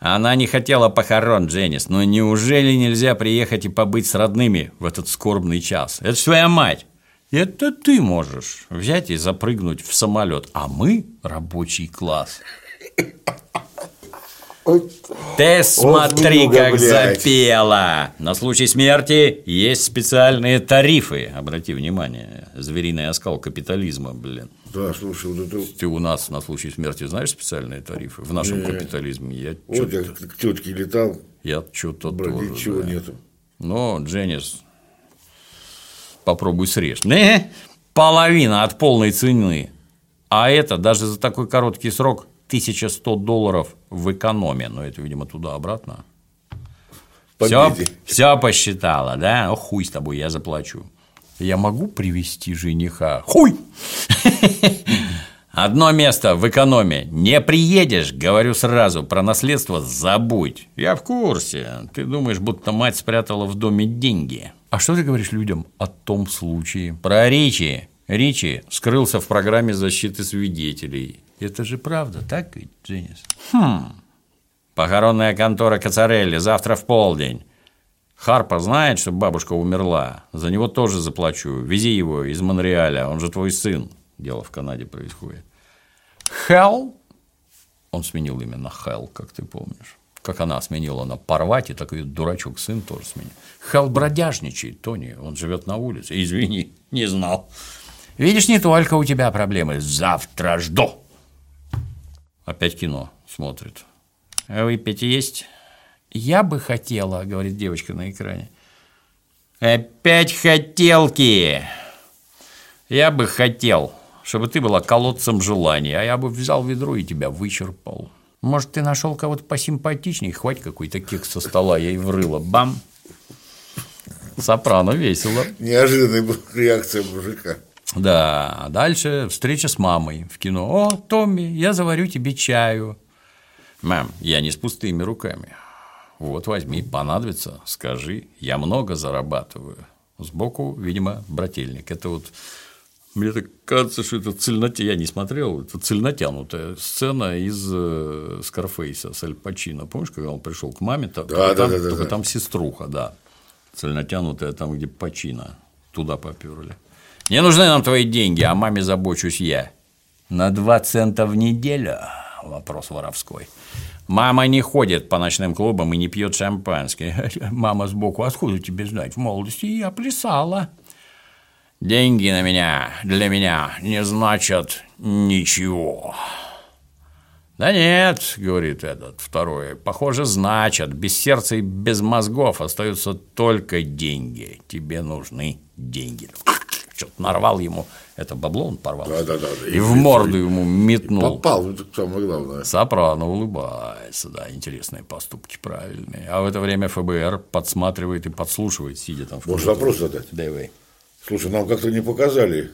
Она не хотела похорон, Дженнис, но неужели нельзя приехать и побыть с родными в этот скорбный час? Это твоя мать. Это ты можешь взять и запрыгнуть в самолет, а мы рабочий класс. Ты смотри, много, как блядь. запела! На случай смерти есть специальные тарифы. Обрати внимание, звериный оскал капитализма, блин. Да, слушай, вот это... Ты у нас на случай смерти знаешь специальные тарифы? В нашем Не. капитализме я Вот я к тетке летал, я что-то тоже. ничего да. нету. Но, Дженнис, попробуй срежь. Не, половина от полной цены. А это даже за такой короткий срок 1100 долларов в экономе. Но это, видимо, туда-обратно. Все, все посчитала, да? О, хуй с тобой, я заплачу. Я могу привести жениха? Хуй! Одно место в экономе. Не приедешь, говорю сразу, про наследство забудь. Я в курсе. Ты думаешь, будто мать спрятала в доме деньги. А что ты говоришь людям о том случае? Про Ричи. Ричи скрылся в программе защиты свидетелей. Это же правда, так ведь, Дженнис? Хм. Похоронная контора Кацарелли завтра в полдень. Харпа знает, что бабушка умерла. За него тоже заплачу. Вези его из Монреаля, он же твой сын. Дело в Канаде происходит. Хелл? Он сменил имя на Хелл, как ты помнишь. Как она сменила на Парвати, так и дурачок сын тоже сменил. Хелл бродяжничает, Тони, он живет на улице. Извини, не знал. Видишь, не только у тебя проблемы. Завтра жду. Опять кино смотрит. Выпить есть? Я бы хотела, говорит девочка на экране. Опять хотелки. Я бы хотел, чтобы ты была колодцем желаний, а я бы взял ведро и тебя вычерпал. Может, ты нашел кого-то посимпатичнее? Хватит какой-то кекс со стола, я и врыла. Бам! Сопрано весело. Неожиданная была реакция мужика. Да, а дальше встреча с мамой в кино. О, Томми, я заварю тебе чаю. Мам, я не с пустыми руками. Вот возьми, понадобится, скажи, я много зарабатываю. Сбоку, видимо, брательник. Это вот мне так кажется, что это цельноте, я не смотрел, это цельнотянутая сцена из э, Скарфейса с Аль Пачино. Помнишь, когда он пришел к маме, да, да, там, да, да, только да. там сеструха, да. Цельнотянутая там, где Пачино. Туда поперли. Не нужны нам твои деньги, а маме забочусь я. На два цента в неделю? Вопрос воровской. Мама не ходит по ночным клубам и не пьет шампанское. Мама сбоку, откуда тебе знать? В молодости я плясала. Деньги на меня, для меня не значат ничего. Да нет, говорит этот второй, похоже, значат. Без сердца и без мозгов остаются только деньги. Тебе нужны деньги. Что-то нарвал ему, это бабло он порвал. Да, да, да. И, и в морду ему метнул. Попал, это самое главное. Сопрано улыбается, да, интересные поступки правильные. А в это время ФБР подсматривает и подслушивает, сидя там в Может вопрос задать? Давай. Слушай, нам как-то не показали,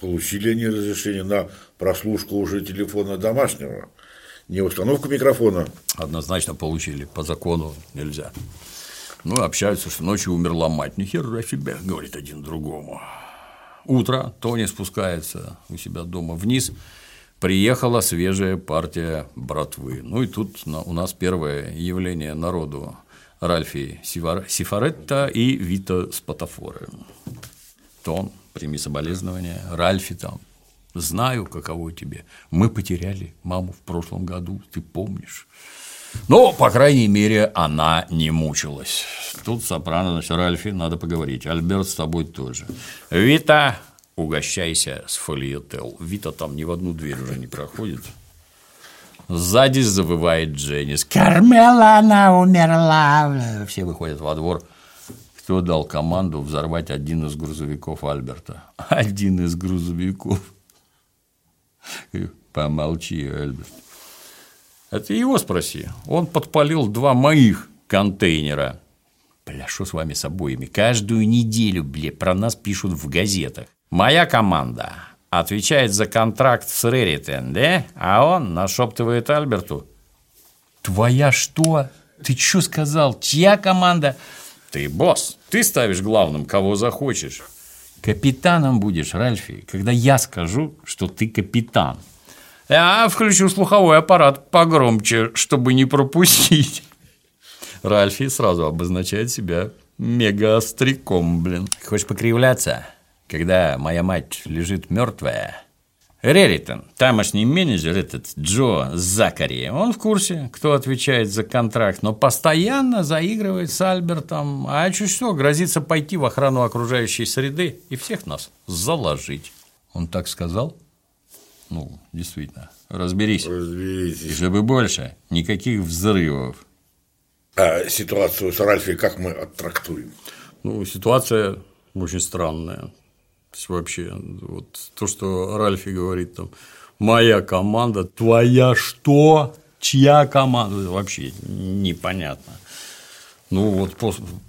получили они разрешение на прослушку уже телефона домашнего, не установку микрофона. Однозначно получили, по закону нельзя. Ну, общаются, что ночью умерла мать. Ни хера себе, говорит один другому. Утро, Тони спускается у себя дома вниз, приехала свежая партия братвы. Ну и тут у нас первое явление народу Ральфи Сифаретта и Вита Спатафоры. Тон, прими соболезнования, Ральфи там. Знаю, каково тебе. Мы потеряли маму в прошлом году, ты помнишь. Но, по крайней мере, она не мучилась. Тут сопрано, Ральфи, надо поговорить. Альберт с тобой тоже. Вита, угощайся с фолиетел. Вита там ни в одну дверь уже не проходит. Сзади завывает Дженнис. Кармела, она умерла. Все выходят во двор. Кто дал команду взорвать один из грузовиков Альберта? Один из грузовиков. Помолчи, Альберт. Это его спроси. Он подпалил два моих контейнера. Бля, что с вами с обоими? Каждую неделю, бля, про нас пишут в газетах. Моя команда отвечает за контракт с Реритен, да? А он нашептывает Альберту. Твоя что? Ты что сказал? Чья команда? Ты босс. Ты ставишь главным, кого захочешь. Капитаном будешь, Ральфи, когда я скажу, что ты капитан. Я включу слуховой аппарат погромче, чтобы не пропустить. Ральфи сразу обозначает себя мега-остряком, блин. Хочешь покривляться? Когда моя мать лежит мертвая, Реритон, тамошний менеджер, этот Джо Закари, он в курсе, кто отвечает за контракт, но постоянно заигрывает с Альбертом, а чуть что, грозится пойти в охрану окружающей среды и всех нас заложить. Он так сказал? Ну, действительно, разберись. Разберитесь. И чтобы больше никаких взрывов. А ситуацию с Ральфи как мы оттрактуем? Ну, ситуация очень странная. То есть вообще, вот то, что Ральфи говорит там, моя команда, твоя что? Чья команда? Вообще непонятно. Ну вот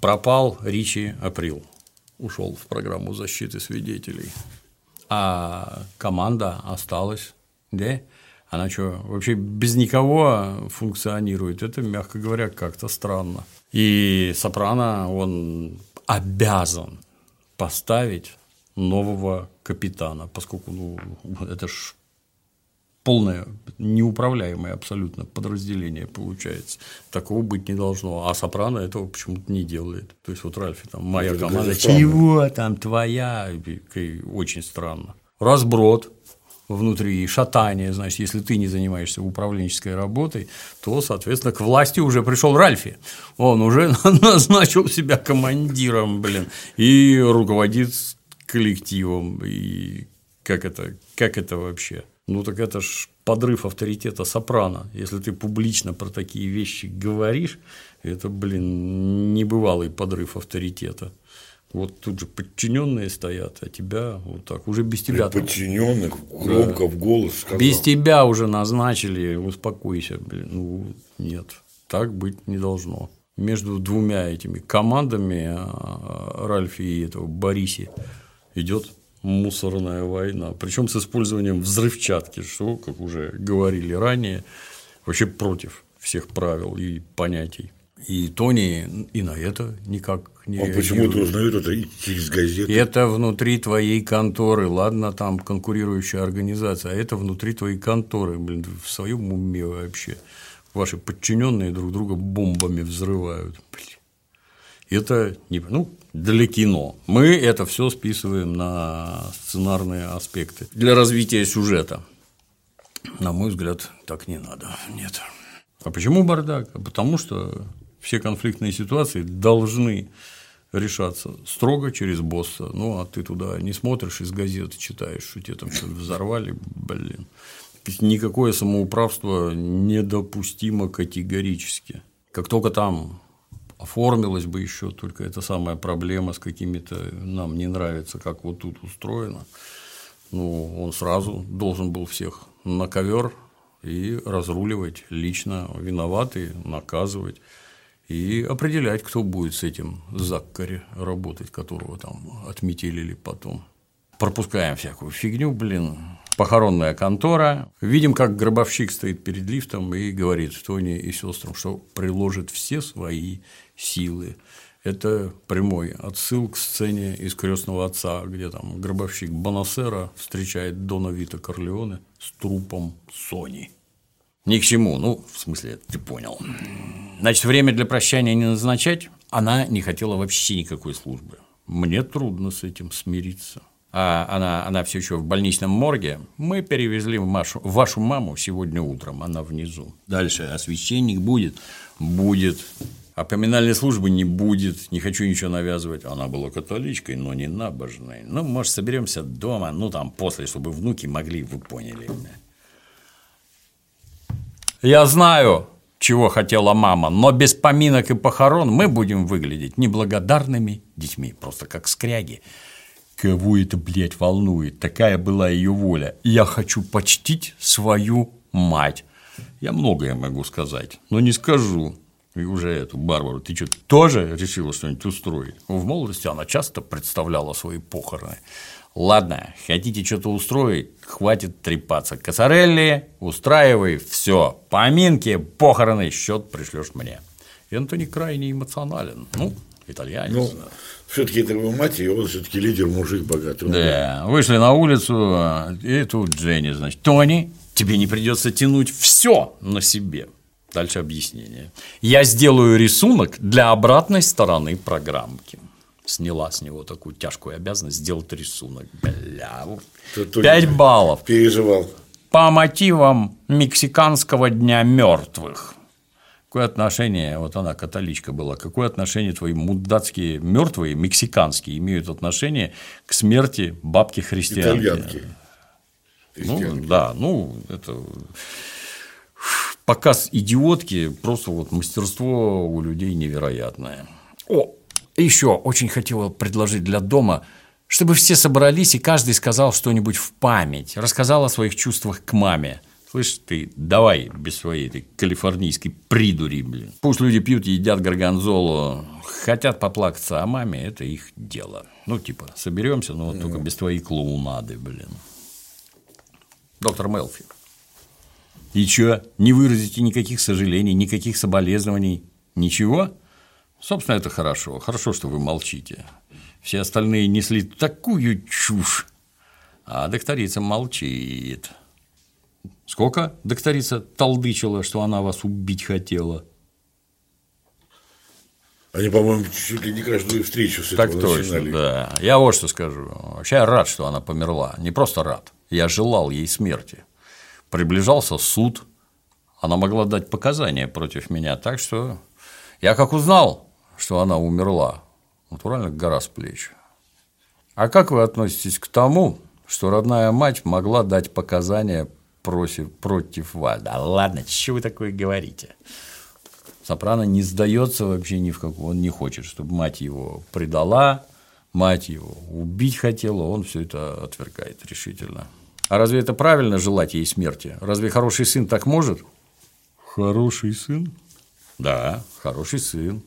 пропал Ричи Април, ушел в программу защиты свидетелей, а команда осталась Да? Она что, вообще без никого функционирует? Это, мягко говоря, как-то странно. И Сопрано, он обязан поставить нового капитана, поскольку ну, это ж полное неуправляемое абсолютно подразделение получается. Такого быть не должно. А Сопрано этого почему-то не делает. То есть вот Ральфи там моя это команда, чего там твоя, очень странно. Разброд внутри, шатание, значит, если ты не занимаешься управленческой работой, то, соответственно, к власти уже пришел Ральфи. Он уже назначил себя командиром, блин, и руководит коллективом. И как это, как это вообще? Ну так это ж подрыв авторитета сопрано. Если ты публично про такие вещи говоришь, это, блин, небывалый подрыв авторитета. Вот тут же подчиненные стоят, а тебя вот так уже без тебя. Подчиненных громко да. в голос сказал. Без тебя уже назначили, успокойся, блин. Ну нет, так быть не должно. Между двумя этими командами а, Ральфи и этого Бориси идет мусорная война, причем с использованием взрывчатки, что, как уже говорили ранее, вообще против всех правил и понятий. И Тони и на это никак не Он почему-то узнает это через газеты. Это внутри твоей конторы, ладно, там конкурирующая организация, а это внутри твоей конторы, блин, в своем уме вообще. Ваши подчиненные друг друга бомбами взрывают. Блин. Это не, ну, для кино. Мы это все списываем на сценарные аспекты для развития сюжета. На мой взгляд, так не надо. Нет. А почему бардак? А потому что все конфликтные ситуации должны решаться строго через босса. Ну, а ты туда не смотришь, из газеты читаешь, что тебе там что-то взорвали, блин. Никакое самоуправство недопустимо категорически. Как только там оформилась бы еще только эта самая проблема с какими-то нам не нравится, как вот тут устроено. Ну, он сразу должен был всех на ковер и разруливать лично виноватые, наказывать и определять, кто будет с этим Заккари работать, которого там отметили потом. Пропускаем всякую фигню, блин, похоронная контора. Видим, как гробовщик стоит перед лифтом и говорит Тони и сестрам, что приложит все свои силы. Это прямой отсыл к сцене из крестного отца, где там гробовщик Бонасера встречает Дона Вита Корлеоне с трупом Сони. Ни к чему, ну, в смысле, ты понял. Значит, время для прощания не назначать, она не хотела вообще никакой службы. Мне трудно с этим смириться. А она, она все еще в больничном морге. Мы перевезли Машу, вашу маму сегодня утром, она внизу. Дальше, а священник будет? Будет. А поминальной службы не будет, не хочу ничего навязывать. Она была католичкой, но не набожной. Ну, может, соберемся дома, ну, там, после, чтобы внуки могли, вы поняли. Я знаю, чего хотела мама, но без поминок и похорон мы будем выглядеть неблагодарными детьми, просто как скряги. Кого это, блядь, волнует? Такая была ее воля. Я хочу почтить свою мать. Я многое могу сказать, но не скажу. И уже эту Барбару, ты что, тоже решила что-нибудь устроить? В молодости она часто представляла свои похороны. Ладно, хотите что-то устроить, хватит трепаться. Косарелли, устраивай, все. Поминки, похороны, счет пришлешь мне. Энтони крайне эмоционален. Ну, итальянец. Ну, все-таки это его мать, и он все-таки лидер, мужик богатый. Да, вышли на улицу, и тут Дженни, значит, Тони, тебе не придется тянуть все на себе. Дальше объяснение. Я сделаю рисунок для обратной стороны программки. Сняла с него такую тяжкую обязанность сделать рисунок. Бля, пять баллов. Переживал. По мотивам мексиканского дня мертвых. Какое отношение, вот она католичка была, какое отношение твои мудацкие мертвые, мексиканские, имеют отношение к смерти бабки христианки? Итальянки. Ну, да, ну, это показ идиотки, просто вот мастерство у людей невероятное. О, еще очень хотела предложить для дома, чтобы все собрались и каждый сказал что-нибудь в память, рассказал о своих чувствах к маме. Слышь, ты давай без своей этой калифорнийской придури, блин. Пусть люди пьют и едят горгонзолу, хотят поплакаться о маме, это их дело. Ну, типа, соберемся, но вот только без твоей клоунады, блин. Доктор Мелфи. И чё, не выразите никаких сожалений, никаких соболезнований? Ничего? Собственно, это хорошо. Хорошо, что вы молчите. Все остальные несли такую чушь, а докторица молчит. Сколько докторица толдычила, что она вас убить хотела? Они, по-моему, чуть ли не каждую встречу с так этого точно, начинали. да. Я вот что скажу. Вообще я рад, что она померла. Не просто рад. Я желал ей смерти. Приближался суд. Она могла дать показания против меня. Так что я как узнал, что она умерла, натурально гора с плеч. А как вы относитесь к тому, что родная мать могла дать показания против, против вас? Да ладно, что вы такое говорите? Сопрано не сдается вообще ни в какую, он не хочет, чтобы мать его предала, мать его убить хотела, он все это отвергает решительно. А разве это правильно желать ей смерти? Разве хороший сын так может? Хороший сын? Да, хороший сын.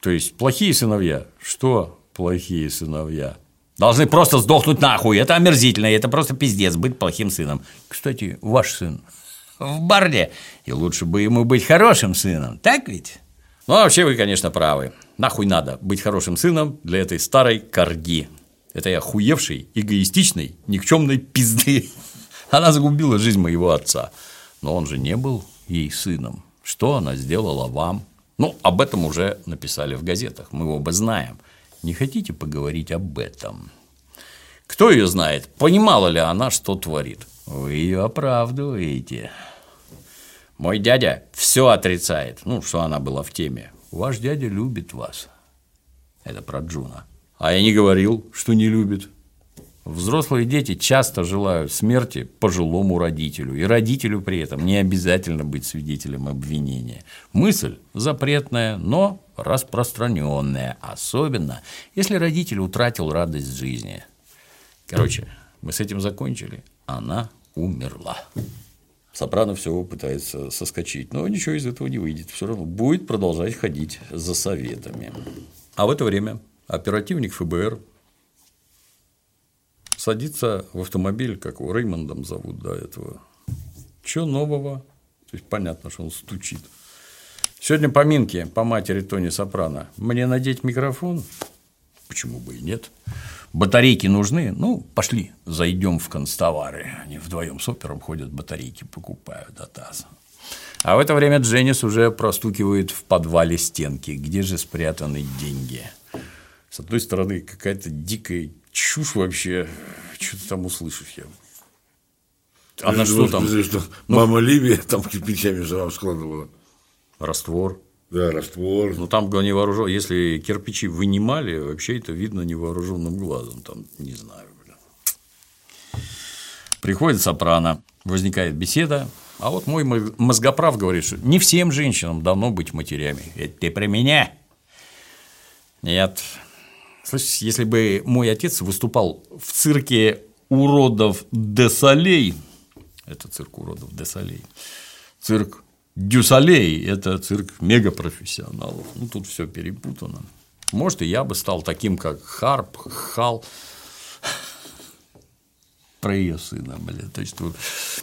То есть плохие сыновья? Что плохие сыновья? Должны просто сдохнуть нахуй. Это омерзительно, это просто пиздец быть плохим сыном. Кстати, ваш сын в барде, и лучше бы ему быть хорошим сыном, так ведь? Ну, вообще вы, конечно, правы. Нахуй надо быть хорошим сыном для этой старой корги. Это я охуевшей, эгоистичной, никчемной пизды. Она загубила жизнь моего отца. Но он же не был ей сыном. Что она сделала вам? Ну, об этом уже написали в газетах, мы оба знаем. Не хотите поговорить об этом? Кто ее знает, понимала ли она, что творит? Вы ее оправдываете. Мой дядя все отрицает, ну, что она была в теме. Ваш дядя любит вас. Это про Джуна. А я не говорил, что не любит. Взрослые дети часто желают смерти пожилому родителю, и родителю при этом не обязательно быть свидетелем обвинения. Мысль запретная, но распространенная, особенно если родитель утратил радость жизни. Короче, мы с этим закончили. Она умерла. Сопрано все пытается соскочить, но ничего из этого не выйдет. Все равно будет продолжать ходить за советами. А в это время оперативник ФБР садится в автомобиль, как его Реймондом зовут до этого. Че нового? То есть понятно, что он стучит. Сегодня поминки по матери Тони Сопрано. Мне надеть микрофон? Почему бы и нет? Батарейки нужны? Ну, пошли, зайдем в констовары. Они вдвоем с опером ходят, батарейки покупают до таза. А в это время Дженнис уже простукивает в подвале стенки. Где же спрятаны деньги? С одной стороны, какая-то дикая чушь вообще. Что ты там услышишь я? Она что там? Что мама Ливия там кирпичами же складывала. Раствор. Да, раствор. Ну, там невооружен. Если кирпичи вынимали, вообще это видно невооруженным глазом. Там, не знаю. Блин. Приходит сопрано, возникает беседа. А вот мой мозгоправ говорит, что не всем женщинам давно быть матерями. Это ты про меня? Нет. Слушай, если бы мой отец выступал в цирке уродов Десалей, это цирк уродов Десалей, цирк Дюсалей – это цирк мегапрофессионалов. Ну, тут все перепутано. Может, и я бы стал таким, как Харп, Хал. Про ее сына, блин. То есть, тут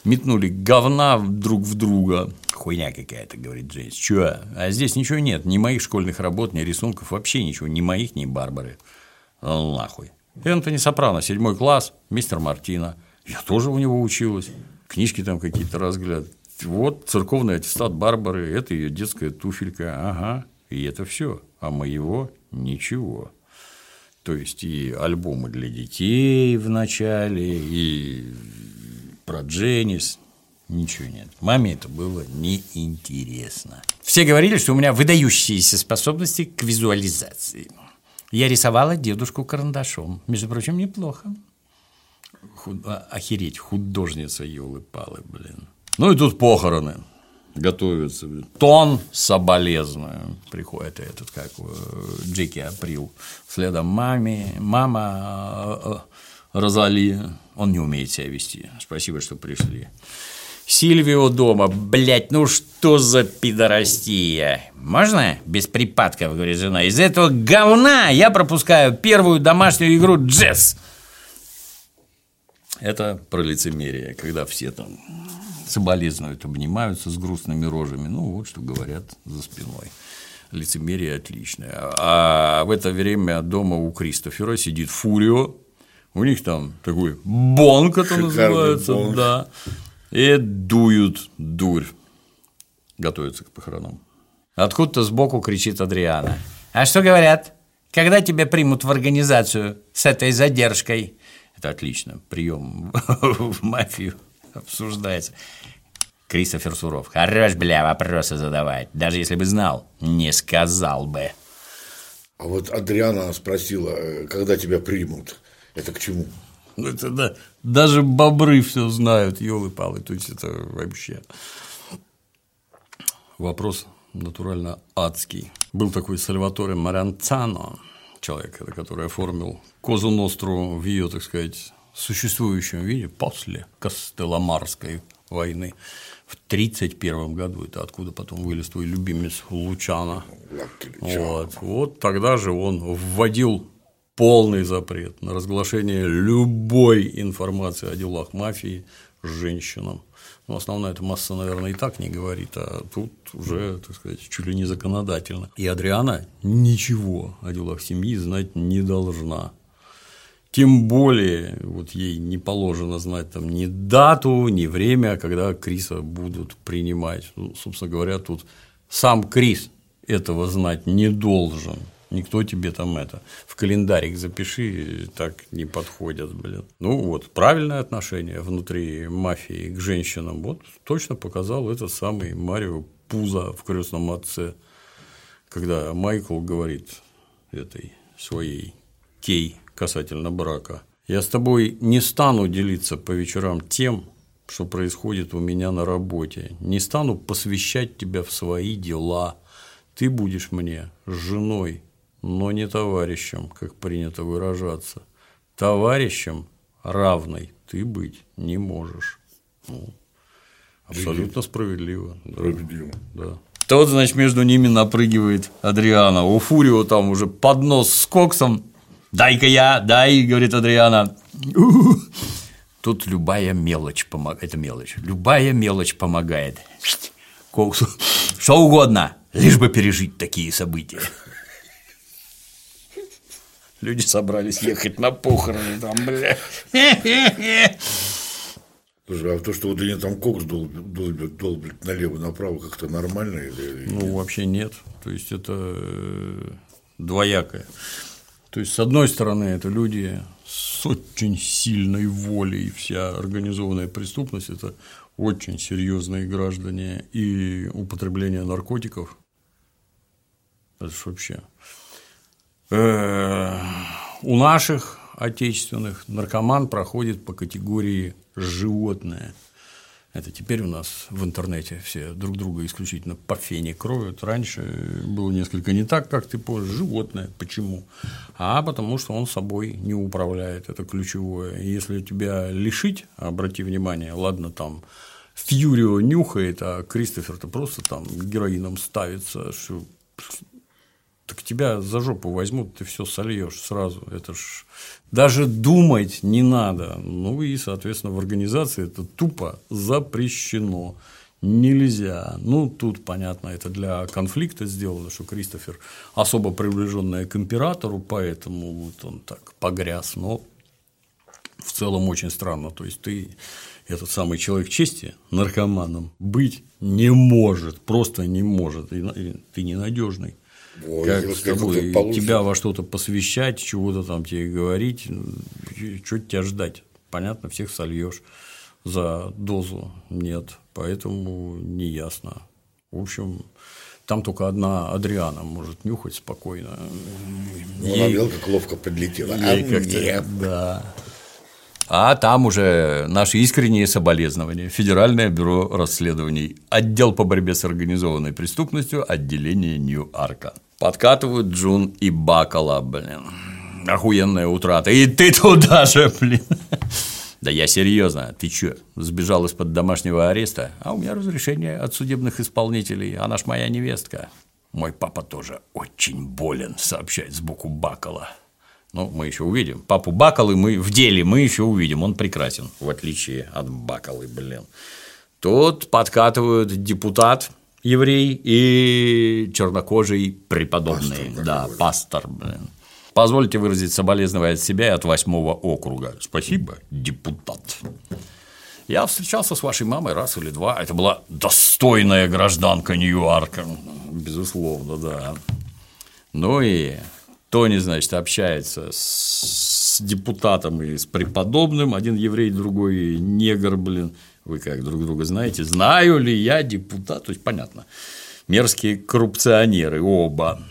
метнули говна друг в друга. Хуйня какая-то, говорит Джеймс. Чё? А здесь ничего нет. Ни моих школьных работ, ни рисунков, вообще ничего. Ни моих, ни Барбары. Ну, нахуй. Энтони Сопрано, седьмой класс, мистер Мартина. Я тоже у него училась. Книжки там какие-то разглядывать вот церковный аттестат Барбары, это ее детская туфелька, ага, и это все, а моего ничего. То есть и альбомы для детей в начале, и про Дженнис, ничего нет. Маме это было неинтересно. Все говорили, что у меня выдающиеся способности к визуализации. Я рисовала дедушку карандашом. Между прочим, неплохо. Худ... Охереть, художница елы-палы, блин. Ну и тут похороны готовятся. Тон соболезную. Приходит этот, как Джеки Април. Следом маме, мама э, э, Розали. Он не умеет себя вести. Спасибо, что пришли. Сильвио дома. Блять, ну что за пидорастия? Можно? Без припадков, говорит жена. Из этого говна я пропускаю первую домашнюю игру Джесс. Это про лицемерие, когда все там соболезнуют, обнимаются с грустными рожами. Ну, вот что говорят за спиной. Лицемерие отличное. А в это время дома у Кристофера сидит Фурио, у них там такой бонг это Шикарный называется, бонг. да, и дуют дурь, готовятся к похоронам. Откуда-то сбоку кричит Адриана. А что говорят? Когда тебя примут в организацию с этой задержкой? Это отлично. Прием в мафию обсуждается. Кристофер Суров. Хорош, бля, вопросы задавать. Даже если бы знал, не сказал бы. А вот Адриана спросила, э, когда тебя примут. Это к чему? Ну, это да. Даже бобры все знают, елы палы То есть это вообще вопрос натурально адский. Был такой Сальваторе Маранцано, человек, который оформил Козу Ностру в ее, так сказать, существующем виде после Костеломарской войны в 1931 году. Это откуда потом вылез твой любимец Лучана. Вот. вот тогда же он вводил полный запрет на разглашение любой информации о делах мафии женщинам. Ну, основная эта масса, наверное, и так не говорит, а тут уже, так сказать, чуть ли не законодательно. И Адриана ничего о делах семьи знать не должна. Тем более, вот ей не положено знать там ни дату, ни время, когда Криса будут принимать. Ну, собственно говоря, тут сам Крис этого знать не должен. Никто тебе там это в календарик запиши, так не подходят, блин. Ну вот, правильное отношение внутри мафии к женщинам, вот точно показал этот самый Марио Пуза в крестном отце, когда Майкл говорит этой своей Кей касательно брака. Я с тобой не стану делиться по вечерам тем, что происходит у меня на работе, не стану посвящать тебя в свои дела. Ты будешь мне женой, но не товарищем, как принято выражаться. Товарищем равной ты быть не можешь. Ну, абсолютно справедливо. Справедливо. Да. Тот, значит, между ними напрыгивает Адриана. У Фурио там уже поднос с коксом. Дай-ка я, дай, говорит Адриана. Тут любая мелочь помогает. Это мелочь. Любая мелочь помогает. Коксу. Что угодно, лишь бы пережить такие события. Люди собрались ехать на похороны там, бля. Слушай, а то, что вот они там кокс долбят, долбят, долбят налево-направо, как-то нормально? Или, ну, нет? вообще нет. То есть, это э, двоякое. То есть, с одной стороны, это люди с очень сильной волей, вся организованная преступность – это очень серьезные граждане, и употребление наркотиков – это же вообще Э, у наших отечественных наркоман проходит по категории животное. Это теперь у нас в интернете все друг друга исключительно по фене кроют. Раньше было несколько не так, как ты позже. Животное. Почему? А потому что он собой не управляет. Это ключевое. Если тебя лишить, обрати внимание, ладно, там Фьюрио нюхает, а Кристофер-то просто там героином ставится, что так тебя за жопу возьмут, ты все сольешь сразу. Это ж даже думать не надо. Ну и, соответственно, в организации это тупо запрещено. Нельзя. Ну, тут, понятно, это для конфликта сделано, что Кристофер особо приближенный к императору, поэтому вот он так погряз. Но в целом очень странно. То есть ты этот самый человек чести наркоманом быть не может, просто не может. И ты ненадежный. Ой, как с тобой, тебя во что-то посвящать, чего-то там тебе говорить, что тебя ждать? Понятно, всех сольешь за дозу нет, поэтому не ясно. В общем, там только одна Адриана может нюхать спокойно. Ну, ей, она как ловко подлетела. Ей а как-то, да. А там уже наши искренние соболезнования. Федеральное бюро расследований, отдел по борьбе с организованной преступностью, отделение Нью-Арка. Подкатывают Джун и Бакала, блин. Охуенная утрата. И ты туда же, блин. Да я серьезно, ты чё, сбежал из-под домашнего ареста? А у меня разрешение от судебных исполнителей, она ж моя невестка. Мой папа тоже очень болен, сообщает сбоку Бакала. Ну, мы еще увидим. Папу Бакалы мы в деле мы еще увидим. Он прекрасен, в отличие от Бакалы, блин. Тут подкатывают депутат еврей и чернокожий преподобный. Пастор да, пастор, блин. Позвольте выразить соболезнования от себя и от восьмого округа. Спасибо, депутат. Я встречался с вашей мамой раз или два. Это была достойная гражданка Нью-Йорка. Безусловно, да. Ну и Тони, значит, общается с депутатом и с преподобным. Один еврей, другой негр, блин. Вы как друг друга знаете? Знаю ли я депутат? То есть, понятно. Мерзкие коррупционеры оба.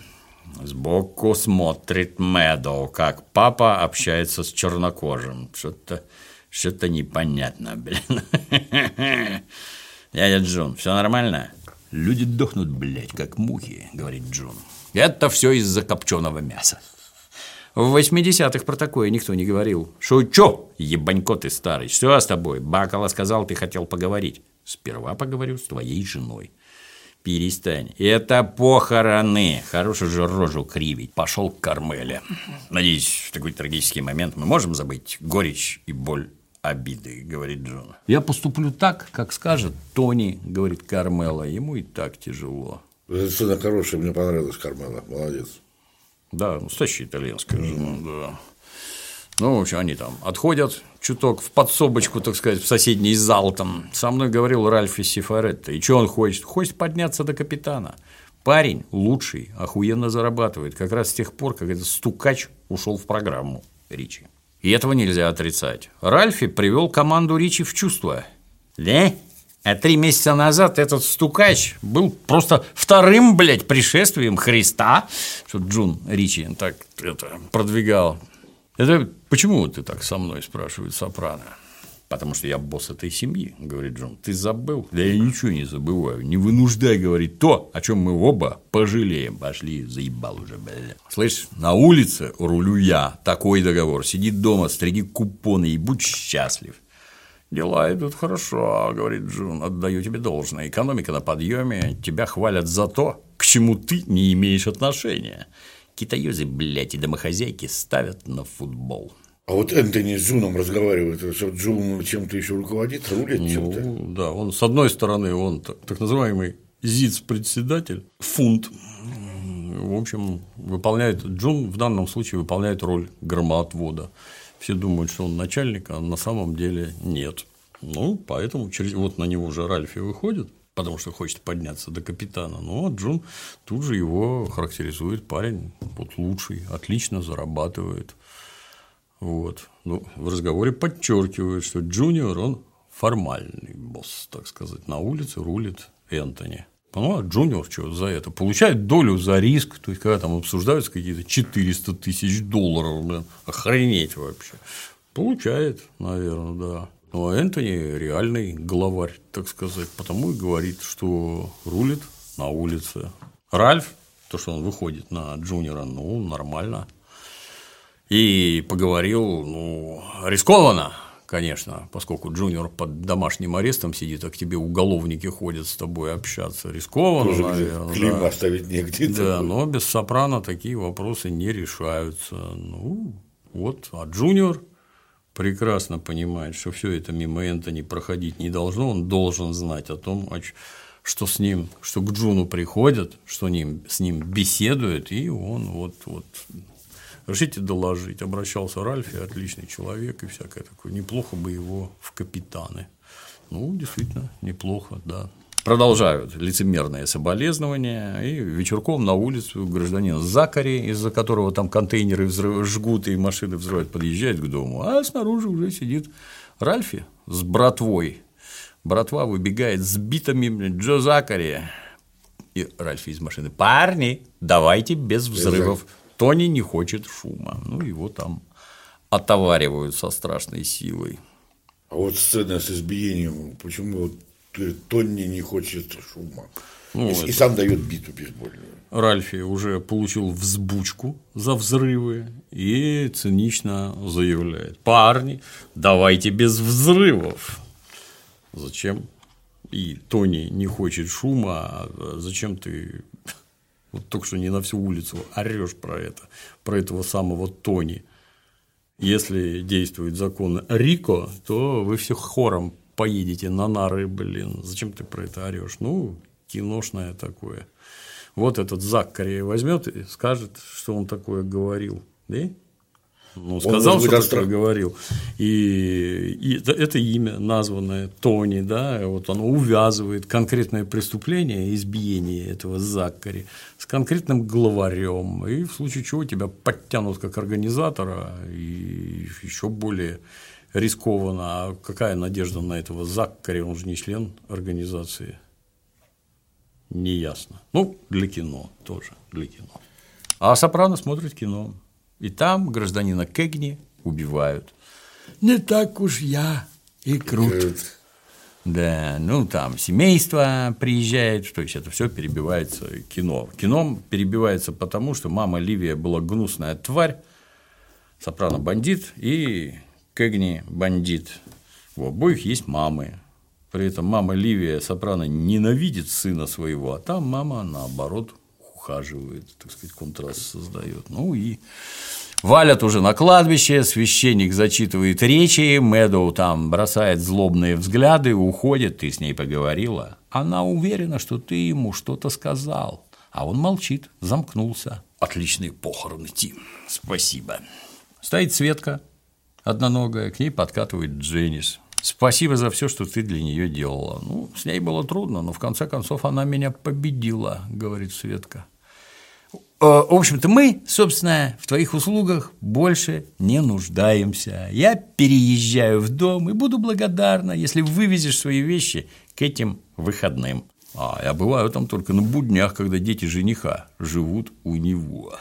Сбоку смотрит Мэдоу, как папа общается с чернокожим. Что-то что непонятно, блин. Дядя Джон, все нормально? Люди дохнут, блядь, как мухи, говорит Джон. Это все из-за копченого мяса. В 80-х про такое никто не говорил. Шучу, ебанько ты старый. Что с тобой? Бакала сказал, ты хотел поговорить. Сперва поговорю с твоей женой. Перестань. Это похороны. Хорошую же рожу кривить. Пошел к Кармеле. Надеюсь, в такой трагический момент мы можем забыть горечь и боль обиды, говорит Джон. Я поступлю так, как скажет Тони, говорит Кармела. Ему и так тяжело. Сцена хорошая, мне понравилась Кармела, молодец. Да, настоящая итальянская жена, да. Ну, в общем, они там отходят чуток в подсобочку, так сказать, в соседний зал там. Со мной говорил Ральфи Сифаретто. И что он хочет? Хочет подняться до капитана. Парень лучший, охуенно зарабатывает. Как раз с тех пор, как этот стукач ушел в программу Ричи. И этого нельзя отрицать. Ральфи привел команду Ричи в чувство. Да? А три месяца назад этот стукач был просто вторым, блядь, пришествием Христа, что Джун Ричи так это продвигал. Это почему ты так со мной, спрашивает Сопрано? Потому что я босс этой семьи, говорит Джон. Ты забыл? Да я ничего не забываю. Не вынуждай говорить то, о чем мы оба пожалеем. Пошли, заебал уже, бля. Слышь, на улице рулю я. Такой договор. Сиди дома, стриги купоны и будь счастлив. Дела идут хорошо, говорит Джун, отдаю тебе должное. Экономика на подъеме, тебя хвалят за то, к чему ты не имеешь отношения. Китаёзы, блядь, и домохозяйки ставят на футбол. А вот Энтони с Джуном разговаривает, что Джун чем-то еще руководит, рулит чем-то. Ну, да, он с одной стороны, он так, так называемый зиц-председатель Фунт, в общем, выполняет, Джун в данном случае выполняет роль громоотвода. Все думают, что он начальник, а на самом деле нет. Ну, поэтому через, вот на него уже Ральфи выходит, потому что хочет подняться до капитана. Ну, а Джун тут же его характеризует парень вот лучший, отлично зарабатывает. Вот. Ну, в разговоре подчеркивает, что Джуниор, он формальный босс, так сказать, на улице рулит Энтони. Ну, а Джуниор что за это? Получает долю за риск, то есть, когда там обсуждаются какие-то 400 тысяч долларов, блин, охренеть вообще. Получает, наверное, да. Ну, а Энтони реальный главарь, так сказать, потому и говорит, что рулит на улице. Ральф, то, что он выходит на Джуниора, ну, нормально. И поговорил, ну, рискованно, конечно, поскольку Джуниор под домашним арестом сидит, а к тебе уголовники ходят с тобой общаться. Рискованно, Тоже наверное. клейма да. оставить негде. Да, но без сопрано такие вопросы не решаются. Ну, вот, а Джуниор прекрасно понимает, что все это мимо Энтони проходить не должно, он должен знать о том, что с ним, что к Джуну приходят, что ним, с ним беседуют, и он вот, вот Решите доложить. Обращался Ральфи, отличный человек и всякое такое. Неплохо бы его в капитаны. Ну, действительно, неплохо, да. Продолжают лицемерные соболезнования, и вечерком на улицу гражданин Закари, из-за которого там контейнеры взрыв... жгут и машины взрывают, подъезжает к дому, а снаружи уже сидит Ральфи с братвой. Братва выбегает с битами, Джо Закари. И Ральфи из машины. Парни, давайте без взрывов. Тони не хочет шума. Ну, его там отоваривают со страшной силой. А вот сцена с избиением, почему говорит, Тонни не хочет шума? Ну, и, это- и сам дает биту бейсбольную. Ральфи уже получил взбучку за взрывы и цинично заявляет. Парни, давайте без взрывов. Зачем? И Тони не хочет шума, а зачем ты вот только что не на всю улицу орешь про это, про этого самого Тони. Если действует закон Рико, то вы все хором поедете на нары, блин, зачем ты про это орешь? Ну, киношное такое. Вот этот Зак Закари возьмет и скажет, что он такое говорил. Да? Ну, сказал, он, что такое говорил. И, и это имя названное Тони, да, вот оно увязывает конкретное преступление, избиение этого Закари с конкретным главарем. И в случае чего тебя подтянут как организатора и еще более рискованно. А какая надежда на этого Закари? Он же не член организации. Неясно. Ну, для кино тоже, для кино. А Сопрано смотрит кино. И там гражданина Кегни убивают. Не так уж я и крут. Да, ну там семейство приезжает, то есть это все перебивается кино. Кино перебивается потому, что мама Ливия была гнусная тварь, Сопрано бандит и Кегни бандит. У обоих есть мамы. При этом мама Ливия Сопрано ненавидит сына своего, а там мама наоборот ухаживает, так сказать, контраст создает. Ну и Валят уже на кладбище, священник зачитывает речи, Мэдоу там бросает злобные взгляды, уходит, ты с ней поговорила. Она уверена, что ты ему что-то сказал, а он молчит, замкнулся. Отличные похороны, Тим, спасибо. Стоит Светка, одноногая, к ней подкатывает Дженнис. Спасибо за все, что ты для нее делала. Ну, с ней было трудно, но в конце концов она меня победила, говорит Светка. Э, в общем-то, мы, собственно, в твоих услугах больше не нуждаемся. Я переезжаю в дом и буду благодарна, если вывезешь свои вещи к этим выходным. А я бываю там только на буднях, когда дети жениха живут у него.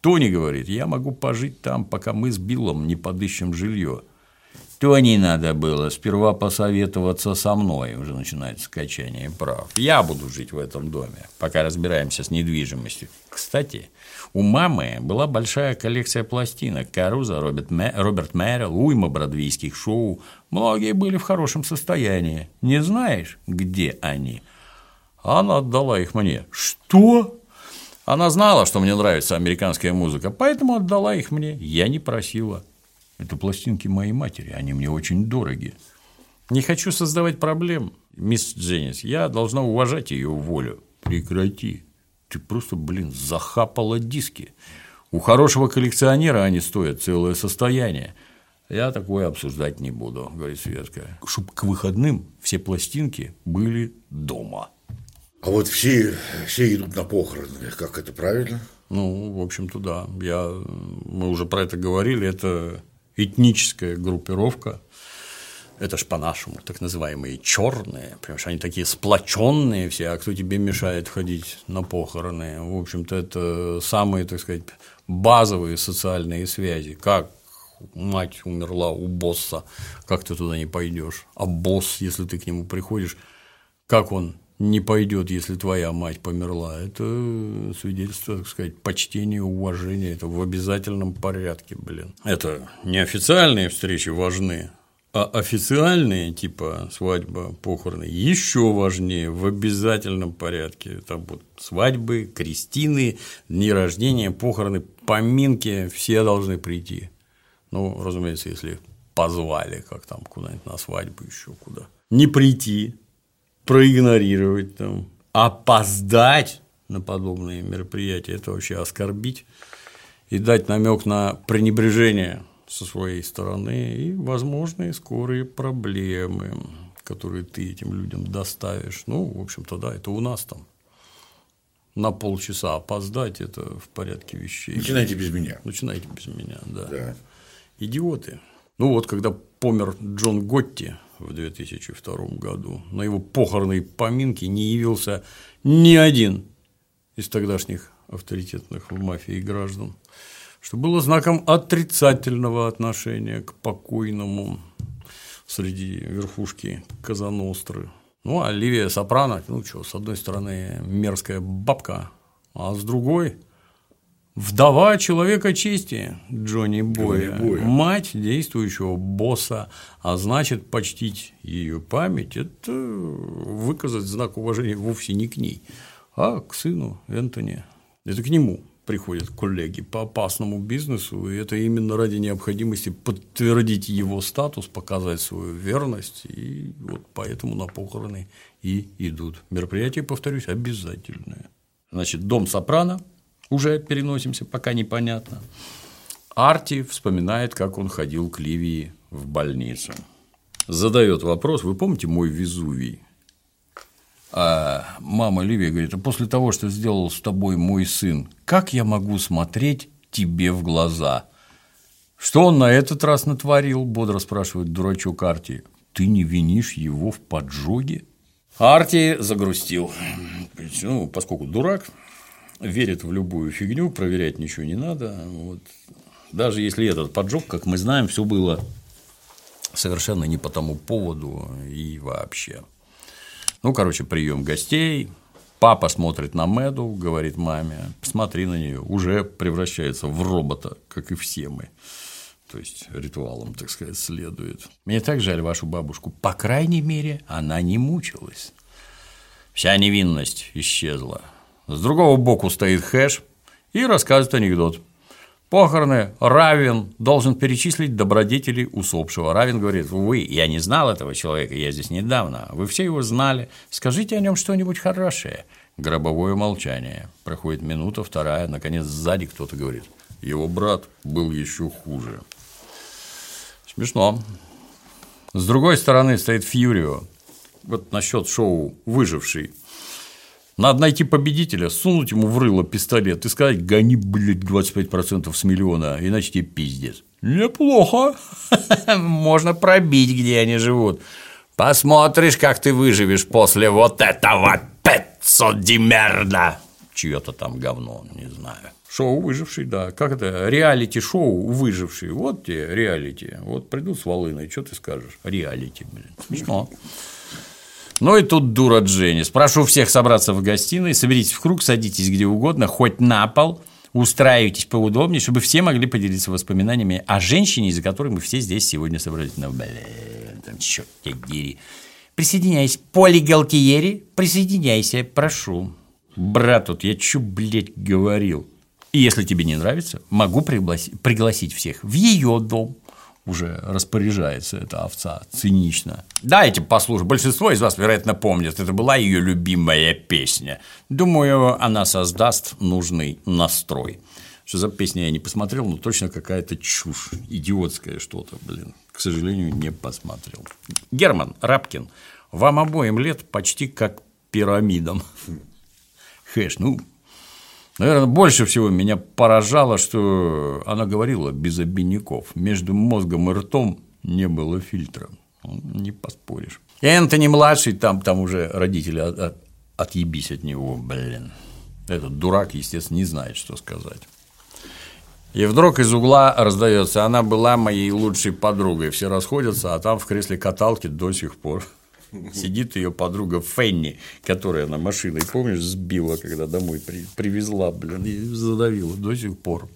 Тони говорит, я могу пожить там, пока мы с Биллом не подыщем жилье. То не надо было сперва посоветоваться со мной, уже начинается качание прав. Я буду жить в этом доме, пока разбираемся с недвижимостью. Кстати, у мамы была большая коллекция пластинок. Каруза, Роберт, Мэ, Роберт Мэрил, уйма бродвейских шоу. Многие были в хорошем состоянии. Не знаешь, где они? Она отдала их мне. Что? Она знала, что мне нравится американская музыка, поэтому отдала их мне. Я не просила. Это пластинки моей матери, они мне очень дороги. Не хочу создавать проблем, мисс Дженнис. Я должна уважать ее волю. Прекрати. Ты просто, блин, захапала диски. У хорошего коллекционера они стоят целое состояние. Я такое обсуждать не буду, говорит Светка. Чтобы к выходным все пластинки были дома. А вот все, все идут на похороны, как это правильно? Ну, в общем-то, да. Я, мы уже про это говорили, это этническая группировка, это ж по-нашему, так называемые черные, потому что они такие сплоченные все, а кто тебе мешает ходить на похороны? В общем-то, это самые, так сказать, базовые социальные связи. Как мать умерла у босса, как ты туда не пойдешь? А босс, если ты к нему приходишь, как он не пойдет, если твоя мать померла. Это свидетельство, так сказать, почтения, уважения. Это в обязательном порядке, блин. Это неофициальные встречи важны, а официальные, типа свадьба, похороны, еще важнее в обязательном порядке. Там вот свадьбы, крестины, дни рождения, похороны, поминки, все должны прийти. Ну, разумеется, если позвали, как там куда-нибудь на свадьбу еще куда. Не прийти, проигнорировать, там, опоздать на подобные мероприятия, это вообще оскорбить и дать намек на пренебрежение со своей стороны и возможные скорые проблемы, которые ты этим людям доставишь. Ну, в общем-то, да, это у нас там на полчаса опоздать – это в порядке вещей. Начинайте без меня. Начинайте без меня, да. да. Идиоты. Ну вот, когда помер Джон Готти в 2002 году, на его похоронной поминке не явился ни один из тогдашних авторитетных в мафии граждан, что было знаком отрицательного отношения к покойному среди верхушки Казаностры. Ну, а Ливия Сопрано, ну что, с одной стороны, мерзкая бабка, а с другой – Вдова человека чести Джонни Боя, Боя, мать действующего босса, а значит, почтить ее память – это выказать знак уважения вовсе не к ней, а к сыну Энтони. Это к нему приходят коллеги по опасному бизнесу, и это именно ради необходимости подтвердить его статус, показать свою верность, и вот поэтому на похороны и идут. Мероприятие, повторюсь, обязательное. Значит, дом Сопрано, уже переносимся, пока непонятно. Арти вспоминает, как он ходил к Ливии в больницу. Задает вопрос, вы помните мой Везувий? А мама Ливия говорит, а после того, что сделал с тобой мой сын, как я могу смотреть тебе в глаза? Что он на этот раз натворил? Бодро спрашивает дурачок Арти. Ты не винишь его в поджоге? Арти загрустил. Ну, поскольку дурак, верит в любую фигню, проверять ничего не надо. Вот. Даже если этот поджог, как мы знаем, все было совершенно не по тому поводу и вообще. Ну, короче, прием гостей. Папа смотрит на Мэду, говорит маме, посмотри на нее, уже превращается в робота, как и все мы. То есть ритуалом, так сказать, следует. Мне так жаль вашу бабушку. По крайней мере, она не мучилась. Вся невинность исчезла. С другого боку стоит хэш и рассказывает анекдот. Похороны Равин должен перечислить добродетели усопшего. Равин говорит, вы, я не знал этого человека, я здесь недавно, вы все его знали, скажите о нем что-нибудь хорошее. Гробовое молчание. Проходит минута, вторая, наконец сзади кто-то говорит, его брат был еще хуже. Смешно. С другой стороны стоит Фьюрио. Вот насчет шоу «Выживший». Надо найти победителя, сунуть ему в рыло пистолет и сказать, гони, блядь, 25% с миллиона, иначе тебе пиздец. Неплохо. Можно пробить, где они живут. Посмотришь, как ты выживешь после вот этого пецо демерда. Чье-то там говно, не знаю. Шоу «Выживший», да. Как это? Реалити-шоу «Выживший». Вот тебе реалити. Вот придут с волыной, что ты скажешь? Реалити, блин. Смешно. Ну и тут дура Дженнис. Прошу всех собраться в гостиной, соберитесь в круг, садитесь где угодно, хоть на пол, устраивайтесь поудобнее, чтобы все могли поделиться воспоминаниями о женщине, из-за которой мы все здесь сегодня собрались. Ну, блин, там, черт тебя дери. Присоединяйся. Поли Галтиери, присоединяйся, прошу. Брат, тут я чё, блядь, говорил? И если тебе не нравится, могу пригласить всех в ее дом уже распоряжается эта овца цинично. Дайте послушать. Большинство из вас, вероятно, помнит. Это была ее любимая песня. Думаю, она создаст нужный настрой. Что за песня я не посмотрел, но точно какая-то чушь, идиотское что-то, блин. К сожалению, не посмотрел. Герман Рапкин, вам обоим лет почти как пирамидам. Хэш, ну, Наверное, больше всего меня поражало, что она говорила без обиняков. Между мозгом и ртом не было фильтра. Не поспоришь. И Энтони младший, там, там уже родители от, от, отъебись от него, блин. Этот дурак, естественно, не знает, что сказать. И вдруг из угла раздается, она была моей лучшей подругой. Все расходятся, а там в кресле каталки до сих пор Сидит ее подруга Фенни, которая на машиной, помнишь, сбила, когда домой при, привезла, блин, и задавила до сих пор.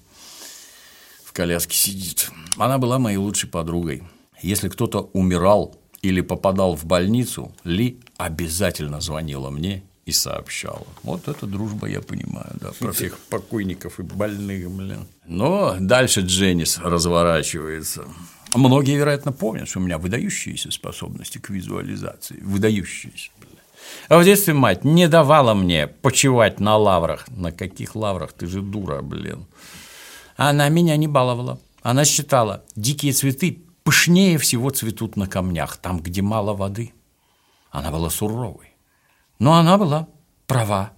В коляске сидит. Она была моей лучшей подругой. Если кто-то умирал или попадал в больницу, Ли обязательно звонила мне и сообщала. Вот это дружба, я понимаю, да, про всех покойников и больных, блин. Но дальше Дженнис разворачивается. Многие, вероятно, помнят, что у меня выдающиеся способности к визуализации. Выдающиеся. А в детстве мать не давала мне почивать на лаврах. На каких лаврах? Ты же дура, блин. Она меня не баловала. Она считала, дикие цветы пышнее всего цветут на камнях, там, где мало воды. Она была суровой. Но она была права.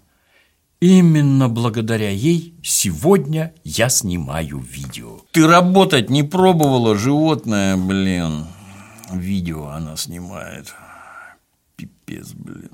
Именно благодаря ей сегодня я снимаю видео. Ты работать не пробовала, животное, блин. Видео она снимает. Пипец, блин.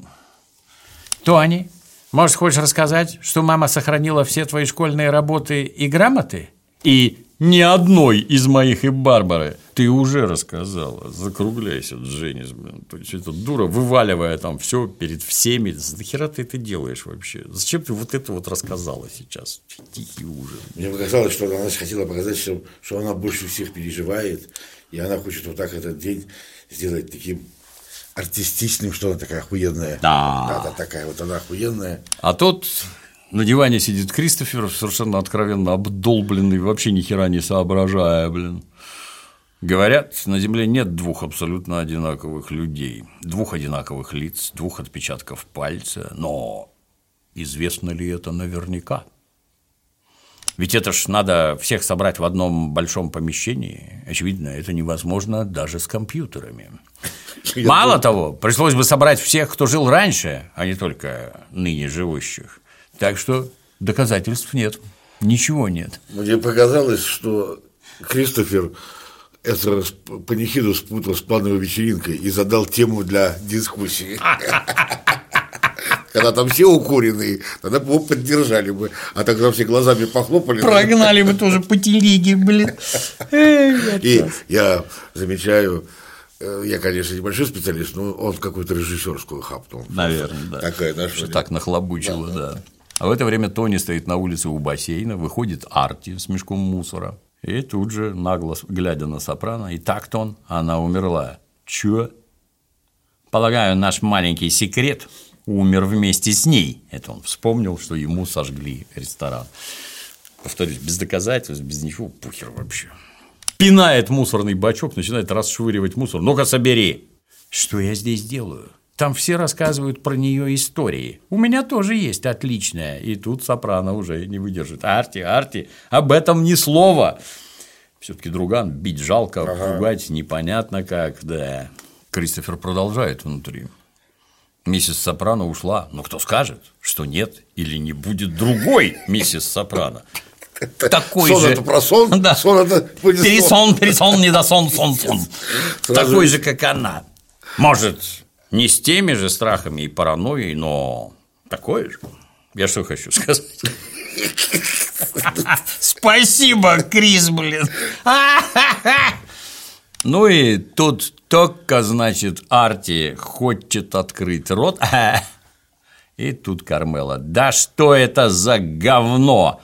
Тони, может, хочешь рассказать, что мама сохранила все твои школьные работы и грамоты? И ни одной из моих и Барбары. Ты уже рассказала. Закругляйся, Дженнис, блин. То есть, эта дура, вываливая там все перед всеми. Зачем ты это делаешь вообще? Зачем ты вот это вот рассказала сейчас? Тихий ужас. Мне показалось, что она хотела показать, что, что она больше всех переживает, и она хочет вот так этот день сделать таким артистичным, что она такая охуенная. Да. Да, да, такая вот она охуенная. А тут На диване сидит Кристофер, совершенно откровенно обдолбленный, вообще ни хера не соображая, блин. Говорят, на Земле нет двух абсолютно одинаковых людей, двух одинаковых лиц, двух отпечатков пальца, но известно ли это наверняка? Ведь это ж надо всех собрать в одном большом помещении. Очевидно, это невозможно даже с компьютерами. Мало того, пришлось бы собрать всех, кто жил раньше, а не только ныне живущих. Так что доказательств нет, ничего нет. Мне показалось, что Кристофер это панихиду спутал с плановой вечеринкой и задал тему для дискуссии. Когда там все укуренные, тогда бы его поддержали бы. А тогда все глазами похлопали. Прогнали бы тоже по телеге, блин. И я замечаю, э, я, конечно, небольшой специалист, но он какую-то режиссерскую хапнул. Наверное, да. Такая наша. Так нахлобучило, да. А в это время Тони стоит на улице у бассейна, выходит Арти с мешком мусора. И тут же, нагло глядя на Сопрано, и так-то он, она умерла. Чё? Полагаю, наш маленький секрет умер вместе с ней. Это он вспомнил, что ему сожгли ресторан. Повторюсь, без доказательств, без ничего, пухер вообще. Пинает мусорный бачок, начинает расшвыривать мусор. Ну-ка, собери. Что я здесь делаю? Там все рассказывают про нее истории. У меня тоже есть отличная. И тут Сопрано уже не выдержит. Арти, Арти, об этом ни слова. Все-таки друган бить жалко, ага. пугать непонятно как, да. Кристофер продолжает внутри. Миссис Сопрано ушла, но кто скажет, что нет или не будет другой миссис Сопрано? Такой сон же. это про сон? Да. Сон это будет пересон, пересон, не до сон, сон, сон. Сразу Такой же, как она. Может, не с теми же страхами и паранойей, но такой же. Я что хочу сказать? Спасибо, Крис, блин. Ну и тут только, значит, Арти хочет открыть рот. И тут Кармела. Да что это за говно?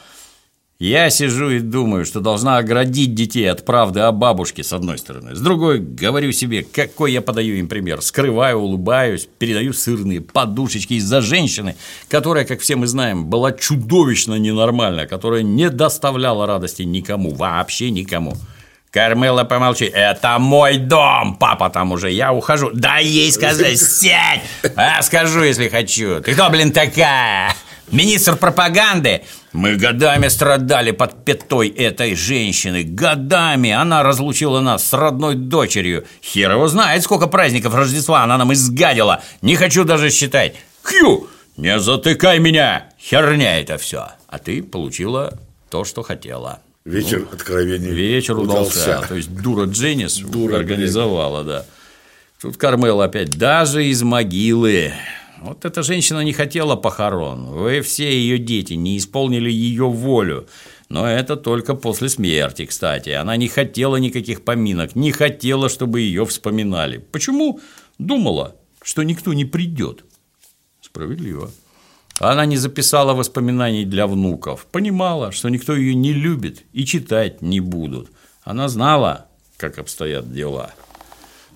Я сижу и думаю, что должна оградить детей от правды о бабушке, с одной стороны. С другой, говорю себе, какой я подаю им пример. Скрываю, улыбаюсь, передаю сырные подушечки из-за женщины, которая, как все мы знаем, была чудовищно ненормальна, которая не доставляла радости никому, вообще никому. Кармела, помолчи. Это мой дом, папа там уже, я ухожу. Дай ей сказать, сядь. А, скажу, если хочу. Ты кто, блин, такая? Министр пропаганды? Мы годами страдали под пятой этой женщины. Годами она разлучила нас с родной дочерью. Хер его знает, сколько праздников Рождества она нам изгадила. Не хочу даже считать. Хью, не затыкай меня. Херня это все. А ты получила то, что хотела. Вечер откровений Вечер удался. То есть дура Дженнис Дура, организовала, да. Тут Кармел опять, даже из могилы. Вот эта женщина не хотела похорон. Вы все ее дети не исполнили ее волю. Но это только после смерти, кстати. Она не хотела никаких поминок, не хотела, чтобы ее вспоминали. Почему? Думала, что никто не придет. Справедливо. Она не записала воспоминаний для внуков, понимала, что никто ее не любит и читать не будут. Она знала, как обстоят дела.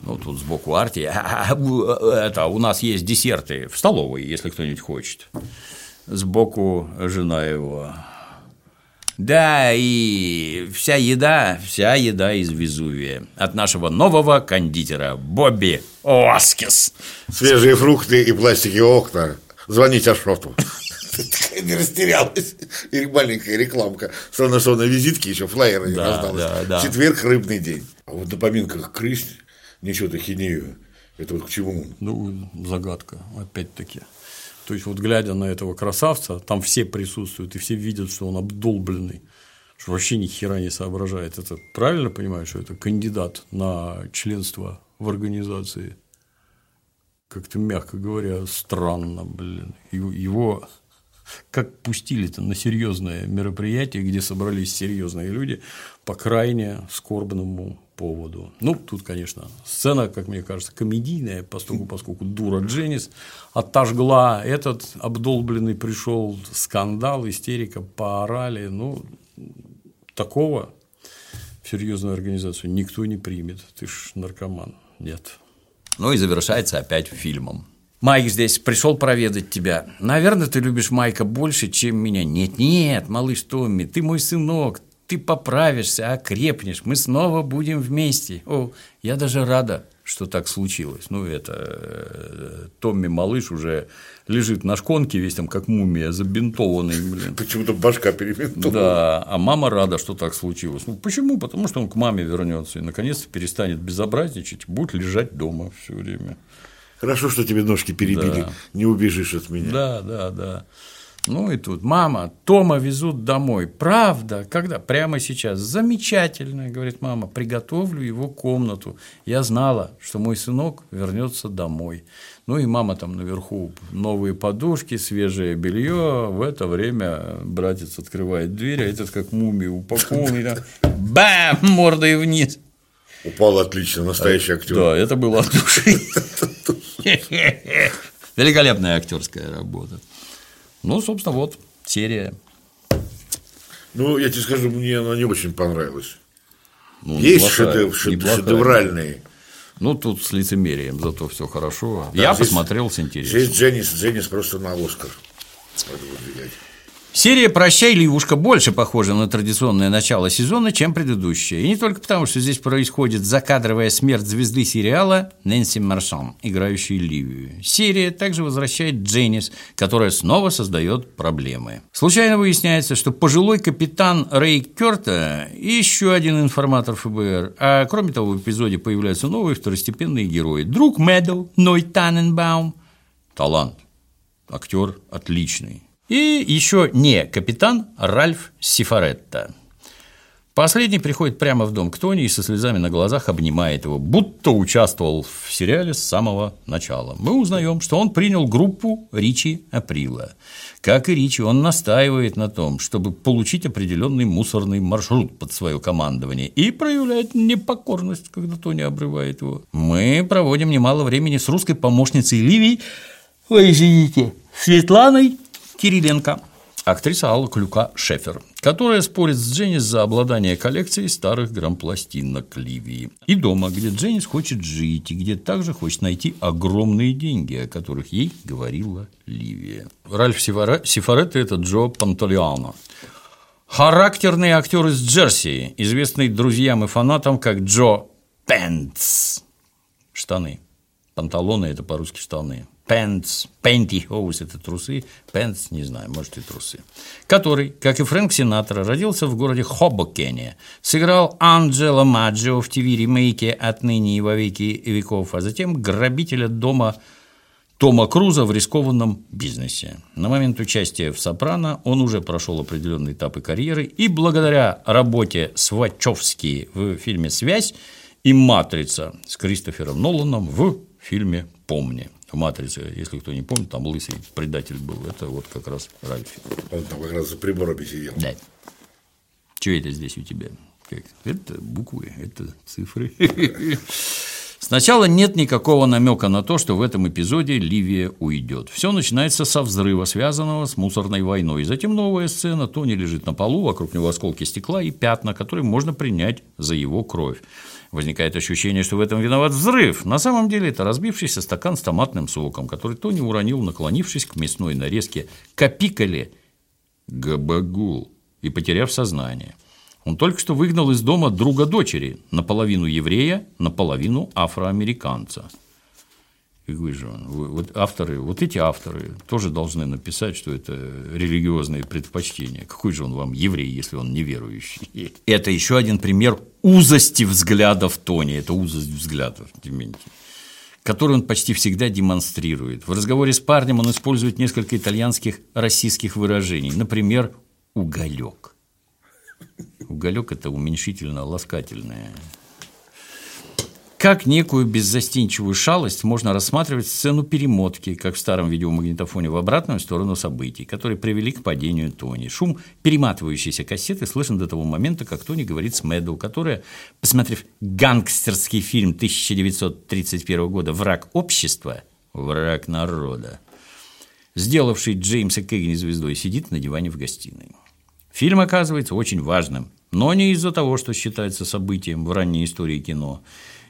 Ну, тут сбоку Арти. Это, у нас есть десерты в столовой, если кто-нибудь хочет. Сбоку жена его. Да, и вся еда, вся еда из Везувия. От нашего нового кондитера Бобби Оскис. Свежие фрукты и пластиковые окна. Звоните Ашоту. Не растерялась. И маленькая рекламка. Странно, что на визитке еще флайера не Да, раздалось. да, да. Четверг рыбный день. А вот на поминках Крис ничего-то хинею. Это вот к чему? Ну, загадка, опять-таки. То есть, вот глядя на этого красавца, там все присутствуют, и все видят, что он обдолбленный, что вообще ни хера не соображает. Это правильно понимаю, что это кандидат на членство в организации? Как-то, мягко говоря, странно, блин. Его как пустили-то на серьезное мероприятие, где собрались серьезные люди по крайне скорбному поводу. Ну, тут, конечно, сцена, как мне кажется, комедийная, поскольку, поскольку дура Дженнис отожгла, этот обдолбленный пришел, скандал, истерика, поорали. Ну, такого в серьезную организацию никто не примет. Ты ж наркоман. Нет. Ну и завершается опять фильмом. Майк здесь пришел проведать тебя. Наверное, ты любишь Майка больше, чем меня. Нет, нет, малыш Томми, ты мой сынок. Ты поправишься, окрепнешь. Мы снова будем вместе. О, я даже рада, что так случилось. Ну, это э, Томми малыш уже лежит на шконке весь там как мумия, забинтованный, блин. Почему-то башка перебинтована. Да, а мама рада, что так случилось. Ну, почему? Потому что он к маме вернется и наконец-то перестанет безобразничать, будет лежать дома все время. Хорошо, что тебе ножки перебили, Да. не убежишь от меня. Да, да, да. Ну и тут, мама, Тома везут домой. Правда? Когда? Прямо сейчас. Замечательно, говорит мама, приготовлю его комнату. Я знала, что мой сынок вернется домой. Ну и мама там наверху новые подушки, свежее белье. В это время братец открывает дверь, а этот как мумия упакованный. Бам! Мордой вниз. Упал отлично, настоящий актер. Да, это было от души. Великолепная актерская работа. Ну, собственно, вот серия. Ну, я тебе скажу, мне она не очень понравилась. Ну, Есть неплохая, шедев- шед- неплохая. шедевральные. Ну, тут с лицемерием, зато все хорошо. Да, Я здесь- посмотрел с интересом. Здесь Дженнис, Дженнис просто на Оскар. Серия «Прощай, Ливушка» больше похожа на традиционное начало сезона, чем предыдущая. И не только потому, что здесь происходит закадровая смерть звезды сериала Нэнси Маршан, играющей Ливию. Серия также возвращает Дженнис, которая снова создает проблемы. Случайно выясняется, что пожилой капитан Рэй Кёрта – еще один информатор ФБР. А кроме того, в эпизоде появляются новые второстепенные герои. Друг Мэдоу, Ной Таненбаум. Талант. Актер отличный. И еще не капитан Ральф Сифаретта. Последний приходит прямо в дом к Тони и со слезами на глазах обнимает его, будто участвовал в сериале с самого начала. Мы узнаем, что он принял группу Ричи Априла. Как и Ричи, он настаивает на том, чтобы получить определенный мусорный маршрут под свое командование и проявляет непокорность, когда Тони обрывает его. Мы проводим немало времени с русской помощницей Ливии, Ой, извините, Светланой Кириленко, актриса Алла Клюка-Шефер, которая спорит с Дженнис за обладание коллекцией старых грампластинок Ливии. И дома, где Дженнис хочет жить, и где также хочет найти огромные деньги, о которых ей говорила Ливия. Ральф Сифаре- Сифаретто – это Джо Пантолиано. Характерный актер из Джерси, известный друзьям и фанатам как Джо Пенс. Штаны. Панталоны – это по-русски штаны. Pants, pantyhose – это трусы, pants – не знаю, может и трусы. Который, как и Фрэнк Синатра, родился в городе Хобокене, сыграл Анджело Маджио в ТВ-ремейке «Отныне и во веки веков», а затем грабителя дома Тома Круза в рискованном бизнесе. На момент участия в «Сопрано» он уже прошел определенные этапы карьеры и благодаря работе с Вачовски в фильме «Связь» и «Матрица» с Кристофером Ноланом в фильме «Помни». «Матрице», если кто не помнит, там лысый предатель был. Это вот как раз Ральфи. Он там как раз за приборами сидел. Да. Что это здесь у тебя? Как? Это буквы, это цифры. Сначала нет никакого намека на то, что в этом эпизоде Ливия уйдет. Все начинается со взрыва, связанного с мусорной войной. Затем новая сцена. Тони лежит на полу, вокруг него осколки стекла и пятна, которые можно принять за его кровь. Возникает ощущение, что в этом виноват взрыв. На самом деле это разбившийся стакан с томатным соком, который Тони уронил, наклонившись к мясной нарезке капикали Габагул и потеряв сознание. Он только что выгнал из дома друга дочери, наполовину еврея, наполовину афроамериканца. Он? Вы- Вот авторы, вот эти авторы тоже должны написать, что это религиозные предпочтения. Какой же он вам еврей, если он неверующий? Это еще один пример узости взглядов Тони. Это узость взглядов, Дементий который он почти всегда демонстрирует. В разговоре с парнем он использует несколько итальянских российских выражений. Например, «уголек». Уголек – это уменьшительно-ласкательное. Как некую беззастенчивую шалость можно рассматривать сцену перемотки, как в старом видеомагнитофоне, в обратную сторону событий, которые привели к падению Тони. Шум перематывающейся кассеты слышен до того момента, как Тони говорит с Мэдоу, которая, посмотрев гангстерский фильм 1931 года «Враг общества», «Враг народа», сделавший Джеймса Кэгни звездой, сидит на диване в гостиной. Фильм оказывается очень важным, но не из-за того, что считается событием в ранней истории кино.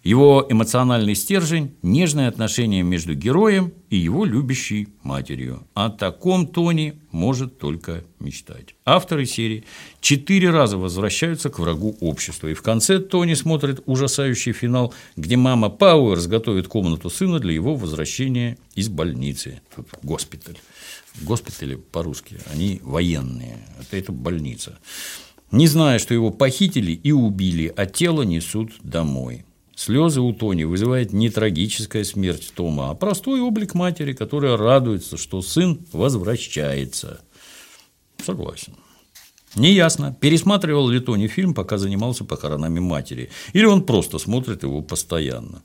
Его эмоциональный стержень – нежное отношение между героем и его любящей матерью. О таком Тони может только мечтать. Авторы серии четыре раза возвращаются к врагу общества, и в конце Тони смотрит ужасающий финал, где мама Пауэрс готовит комнату сына для его возвращения из больницы. Тут госпиталь. Госпитали по-русски, они военные, это, это больница. Не зная, что его похитили и убили, а тело несут домой. Слезы у Тони вызывает не трагическая смерть Тома, а простой облик матери, которая радуется, что сын возвращается. Согласен. Неясно, пересматривал ли Тони фильм, пока занимался похоронами матери, или он просто смотрит его постоянно.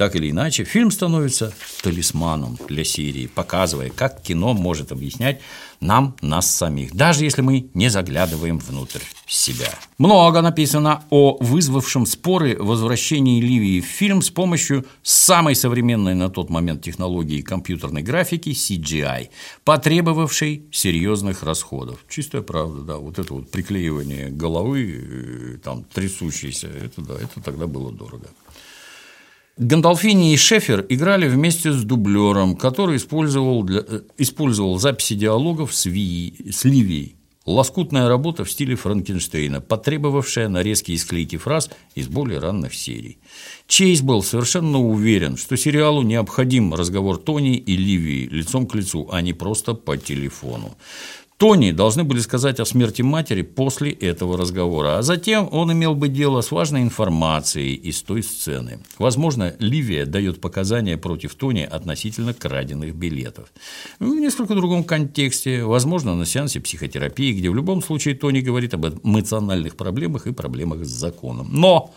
Так или иначе, фильм становится талисманом для серии, показывая, как кино может объяснять нам нас самих, даже если мы не заглядываем внутрь себя. Много написано о вызвавшем споры возвращении Ливии в фильм с помощью самой современной на тот момент технологии компьютерной графики CGI, потребовавшей серьезных расходов. Чистая правда, да, вот это вот приклеивание головы, э, там трясущейся, это да, это тогда было дорого. Гандалфини и Шефер играли вместе с дублером, который использовал, для, э, использовал записи диалогов с, Ви, с Ливией. Лоскутная работа в стиле Франкенштейна, потребовавшая нарезки и склейки фраз из более ранних серий. Чейз был совершенно уверен, что сериалу необходим разговор Тони и Ливии лицом к лицу, а не просто по телефону. Тони должны были сказать о смерти матери после этого разговора, а затем он имел бы дело с важной информацией из той сцены. Возможно, Ливия дает показания против Тони относительно краденных билетов. В несколько другом контексте, возможно, на сеансе психотерапии, где в любом случае Тони говорит об эмоциональных проблемах и проблемах с законом. Но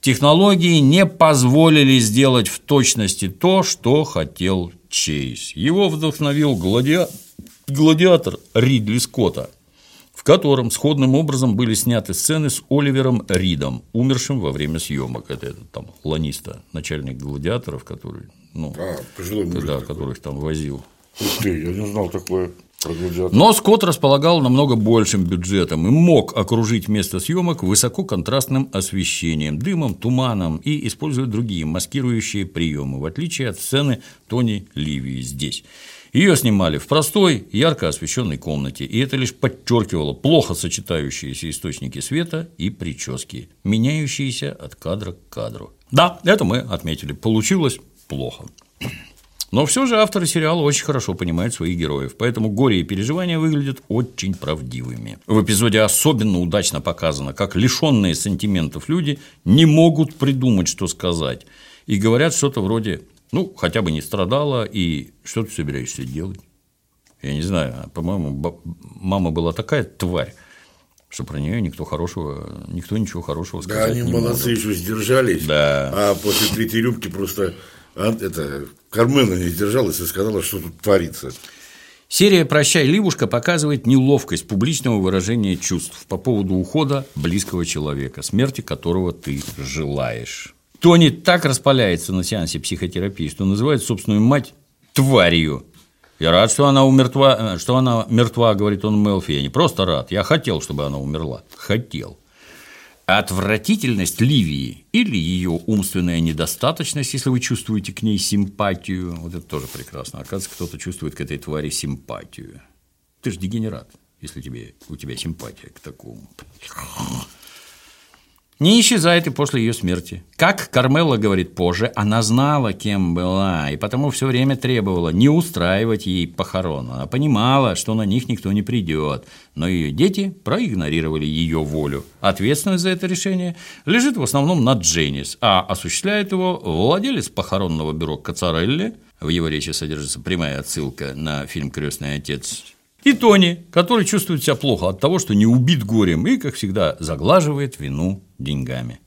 технологии не позволили сделать в точности то, что хотел Чейз. Его вдохновил гладиатор «Гладиатор» Ридли Скотта, в котором сходным образом были сняты сцены с Оливером Ридом, умершим во время съемок. Это этот там ланиста, начальник гладиаторов, который, ну, а, да, которых там возил. Ух ты, я не знал такое. Но Скотт располагал намного большим бюджетом и мог окружить место съемок высококонтрастным освещением, дымом, туманом и использовать другие маскирующие приемы, в отличие от сцены Тони Ливии здесь. Ее снимали в простой, ярко освещенной комнате, и это лишь подчеркивало плохо сочетающиеся источники света и прически, меняющиеся от кадра к кадру. Да, это мы отметили. Получилось плохо. Но все же авторы сериала очень хорошо понимают своих героев, поэтому горе и переживания выглядят очень правдивыми. В эпизоде особенно удачно показано, как лишенные сантиментов люди не могут придумать, что сказать, и говорят что-то вроде ну, хотя бы не страдала, и что ты собираешься делать? Я не знаю, по-моему, мама была такая тварь, что про нее никто хорошего, никто ничего хорошего сказать да, они не молодцы, может. еще сдержались, да. а после третьей рюмки просто а, это, Кармена не сдержалась и сказала, что тут творится. Серия «Прощай, Ливушка» показывает неловкость публичного выражения чувств по поводу ухода близкого человека, смерти которого ты желаешь. Тони так распаляется на сеансе психотерапии, что называет собственную мать тварью. Я рад, что она умертва, э, что она мертва, говорит он Мелфи. Я не просто рад, я хотел, чтобы она умерла. Хотел. Отвратительность Ливии или ее умственная недостаточность, если вы чувствуете к ней симпатию, вот это тоже прекрасно. Оказывается, кто-то чувствует к этой твари симпатию. Ты же дегенерат, если тебе, у тебя симпатия к такому не исчезает и после ее смерти. Как Кармелла говорит позже, она знала, кем была, и потому все время требовала не устраивать ей похорон. Она понимала, что на них никто не придет, но ее дети проигнорировали ее волю. Ответственность за это решение лежит в основном на Дженнис, а осуществляет его владелец похоронного бюро Кацарелли. В его речи содержится прямая отсылка на фильм «Крестный отец» И Тони, который чувствует себя плохо от того, что не убит горем и, как всегда, заглаживает вину деньгами.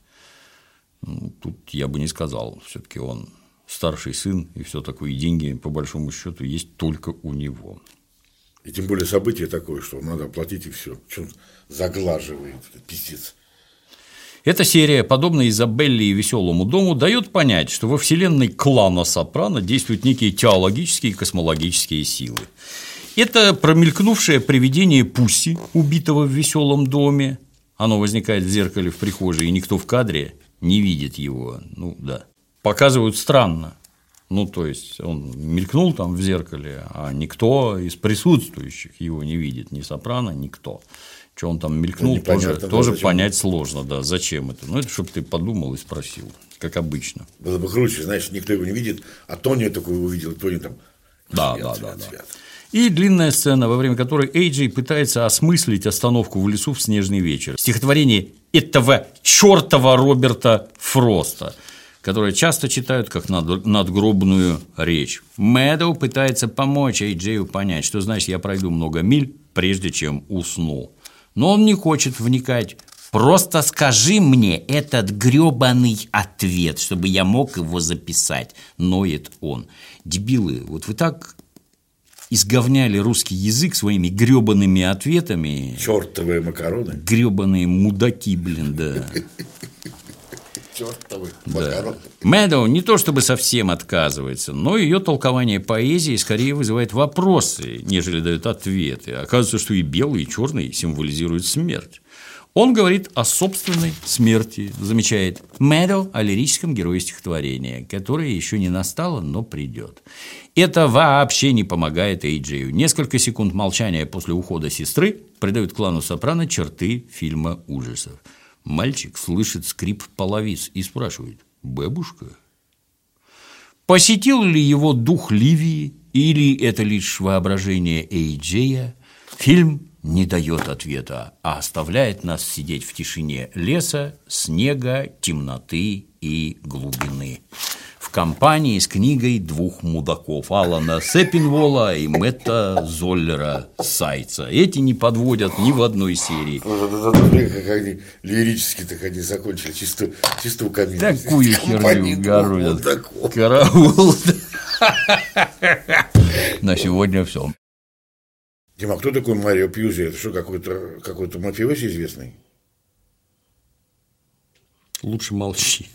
Ну, тут я бы не сказал, все-таки он старший сын, и все такое, и деньги, по большому счету, есть только у него. И тем более событие такое, что надо оплатить и все. Он заглаживает, пиздец. Эта серия, подобная Изабелле и Веселому дому, дает понять, что во вселенной клана Сопрано действуют некие теологические и космологические силы. Это промелькнувшее привидение Пусси, убитого в веселом доме. Оно возникает в зеркале в прихожей, и никто в кадре не видит его. Ну да. Показывают странно. Ну, то есть он мелькнул там в зеркале, а никто из присутствующих его не видит, ни сопрано, никто. Что он там мелькнул, Ну, тоже, тоже зачем. понять сложно, да, зачем это. Ну, это чтобы ты подумал и спросил, как обычно. Было бы круче, знаешь, никто его не видит, а Тони такой увидел, Тони там. Да, свят, да, свят, да, да. И длинная сцена, во время которой Эйджей пытается осмыслить остановку в лесу в снежный вечер. Стихотворение этого чертова Роберта Фроста, которое часто читают как над- надгробную речь. Мэдоу пытается помочь Эйджею понять, что значит я пройду много миль, прежде чем усну. Но он не хочет вникать. Просто скажи мне этот грёбаный ответ, чтобы я мог его записать, ноет он. Дебилы, вот вы так изговняли русский язык своими грёбаными ответами. Чертовые макароны. Грёбаные мудаки, блин, да. Чертовые Да. макароны. Мэдоу не то чтобы совсем отказывается, но ее толкование поэзии скорее вызывает вопросы, нежели дает ответы. Оказывается, что и белый, и черный символизируют смерть. Он говорит о собственной смерти, замечает Мэдоу о лирическом герое стихотворения, которое еще не настало, но придет. Это вообще не помогает Эйджею. Несколько секунд молчания после ухода сестры придают клану Сопрано черты фильма ужасов. Мальчик слышит скрип половиц и спрашивает «Бабушка?». Посетил ли его дух Ливии или это лишь воображение Эйджея? Фильм не дает ответа, а оставляет нас сидеть в тишине леса, снега, темноты и глубины. В компании с книгой двух мудаков Алана Сеппинвола и Мэтта Золлера Сайца. Эти не подводят ни в одной серии. Смотри, как они лирически так они закончили, чисто, чисто у камина. Такую херню городят. Караул. На сегодня все. Дима, кто такой Марио Пьюзи? Это что, какой-то какой мафиози известный? Лучше молчи.